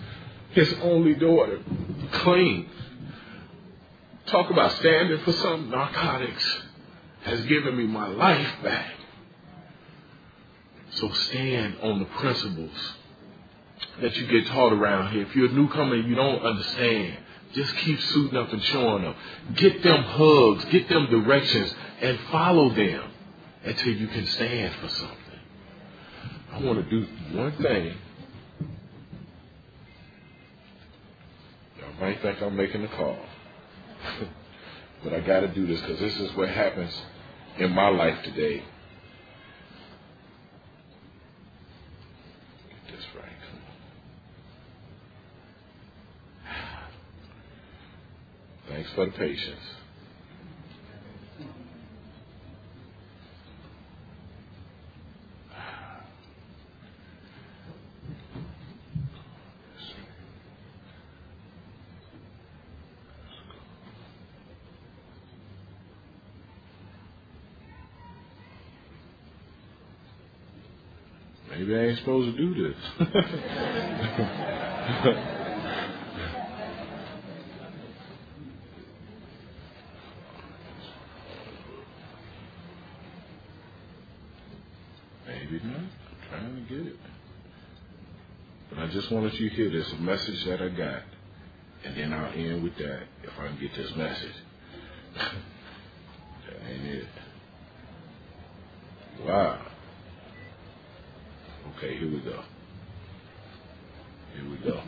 his only daughter clean, talk about standing for some narcotics has given me my life back. So stand on the principles that you get taught around here. If you're a newcomer and you don't understand, just keep suiting up and showing up. Get them hugs, get them directions, and follow them until you can stand for something. I want to do one thing Y'all might think I'm making a call. but I got to do this because this is what happens in my life today. Get this right. Come Thanks for the patience. Maybe I ain't supposed to do this. Maybe not. I'm trying to get it. But I just wanted you to hear this, message that I got. And then I'll end with that if I can get this message. that ain't it. Wow. Okay, here we go. Here we go.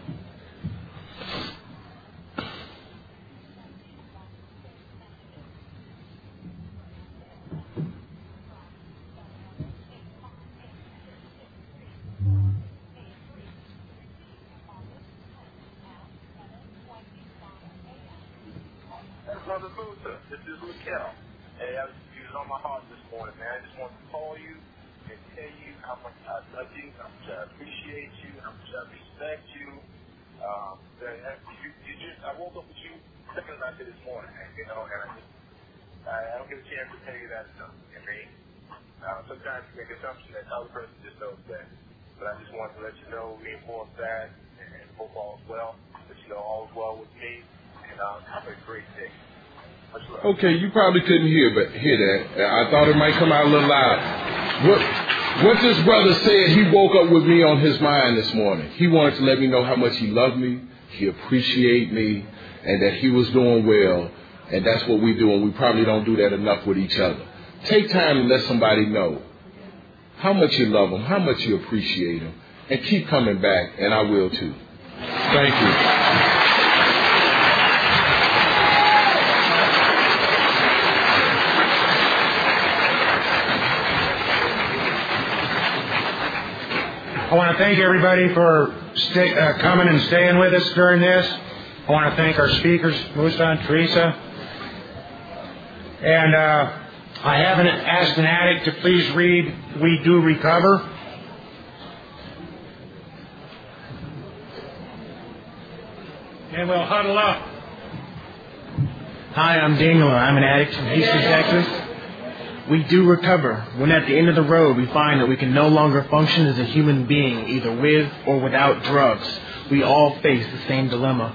Brother Luther, this is Raquel. Hey, I was, you was on my heart this morning, man. I just wanted to call you and tell you how much I love you, how much I appreciate you, how much I respect you. Um, that, you, you just, I woke up with you quicker than I did this morning, man, you know, and I just, I, I don't get a chance to tell you that enough. I mean, uh, sometimes you make assumptions that the other person just knows that. But I just wanted to let you know, reinforce that, and, and hope all is well. Let you know all is well with me, and uh, have a great day. Much love. Okay, you probably couldn't hear, but hear that. I thought it might come out a little loud. What what this brother said, he woke up with me on his mind this morning. He wanted to let me know how much he loved me, he appreciated me, and that he was doing well. And that's what we do, and we probably don't do that enough with each other. Take time to let somebody know how much you love them, how much you appreciate them, and keep coming back, and I will too. Thank you. I want to thank everybody for stay, uh, coming and staying with us during this. I want to thank our speakers, Musa and Teresa. And uh, I haven't asked an addict to please read We Do Recover. And we'll huddle up. Hi, I'm Daniel. I'm an addict from Houston, Texas. We do recover when at the end of the road we find that we can no longer function as a human being, either with or without drugs. We all face the same dilemma.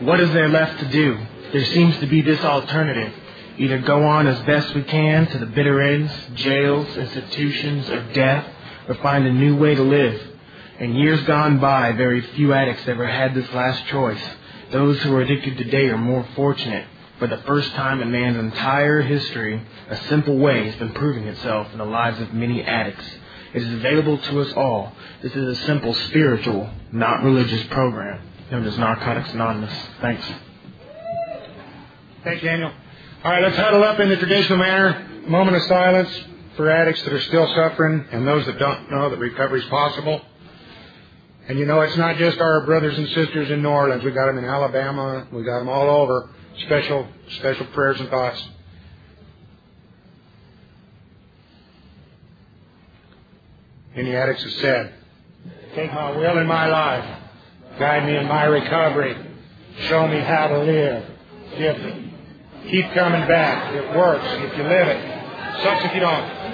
What is there left to do? There seems to be this alternative. Either go on as best we can to the bitter ends, jails, institutions, or death, or find a new way to live. In years gone by, very few addicts ever had this last choice. Those who are addicted today are more fortunate. For the first time in man's entire history, a simple way has been proving itself in the lives of many addicts. It is available to us all. This is a simple spiritual, not religious program known as Narcotics Anonymous. Thanks. Thanks, Daniel. All right, let's huddle up in the traditional manner. Moment of silence for addicts that are still suffering and those that don't know that recovery is possible. And you know, it's not just our brothers and sisters in New Orleans. We got them in Alabama. We got them all over. Special, special prayers and thoughts. Any addicts have said, Take my will in my life. Guide me in my recovery. Show me how to live different. Keep coming back. It works if you live it. Sucks if you don't.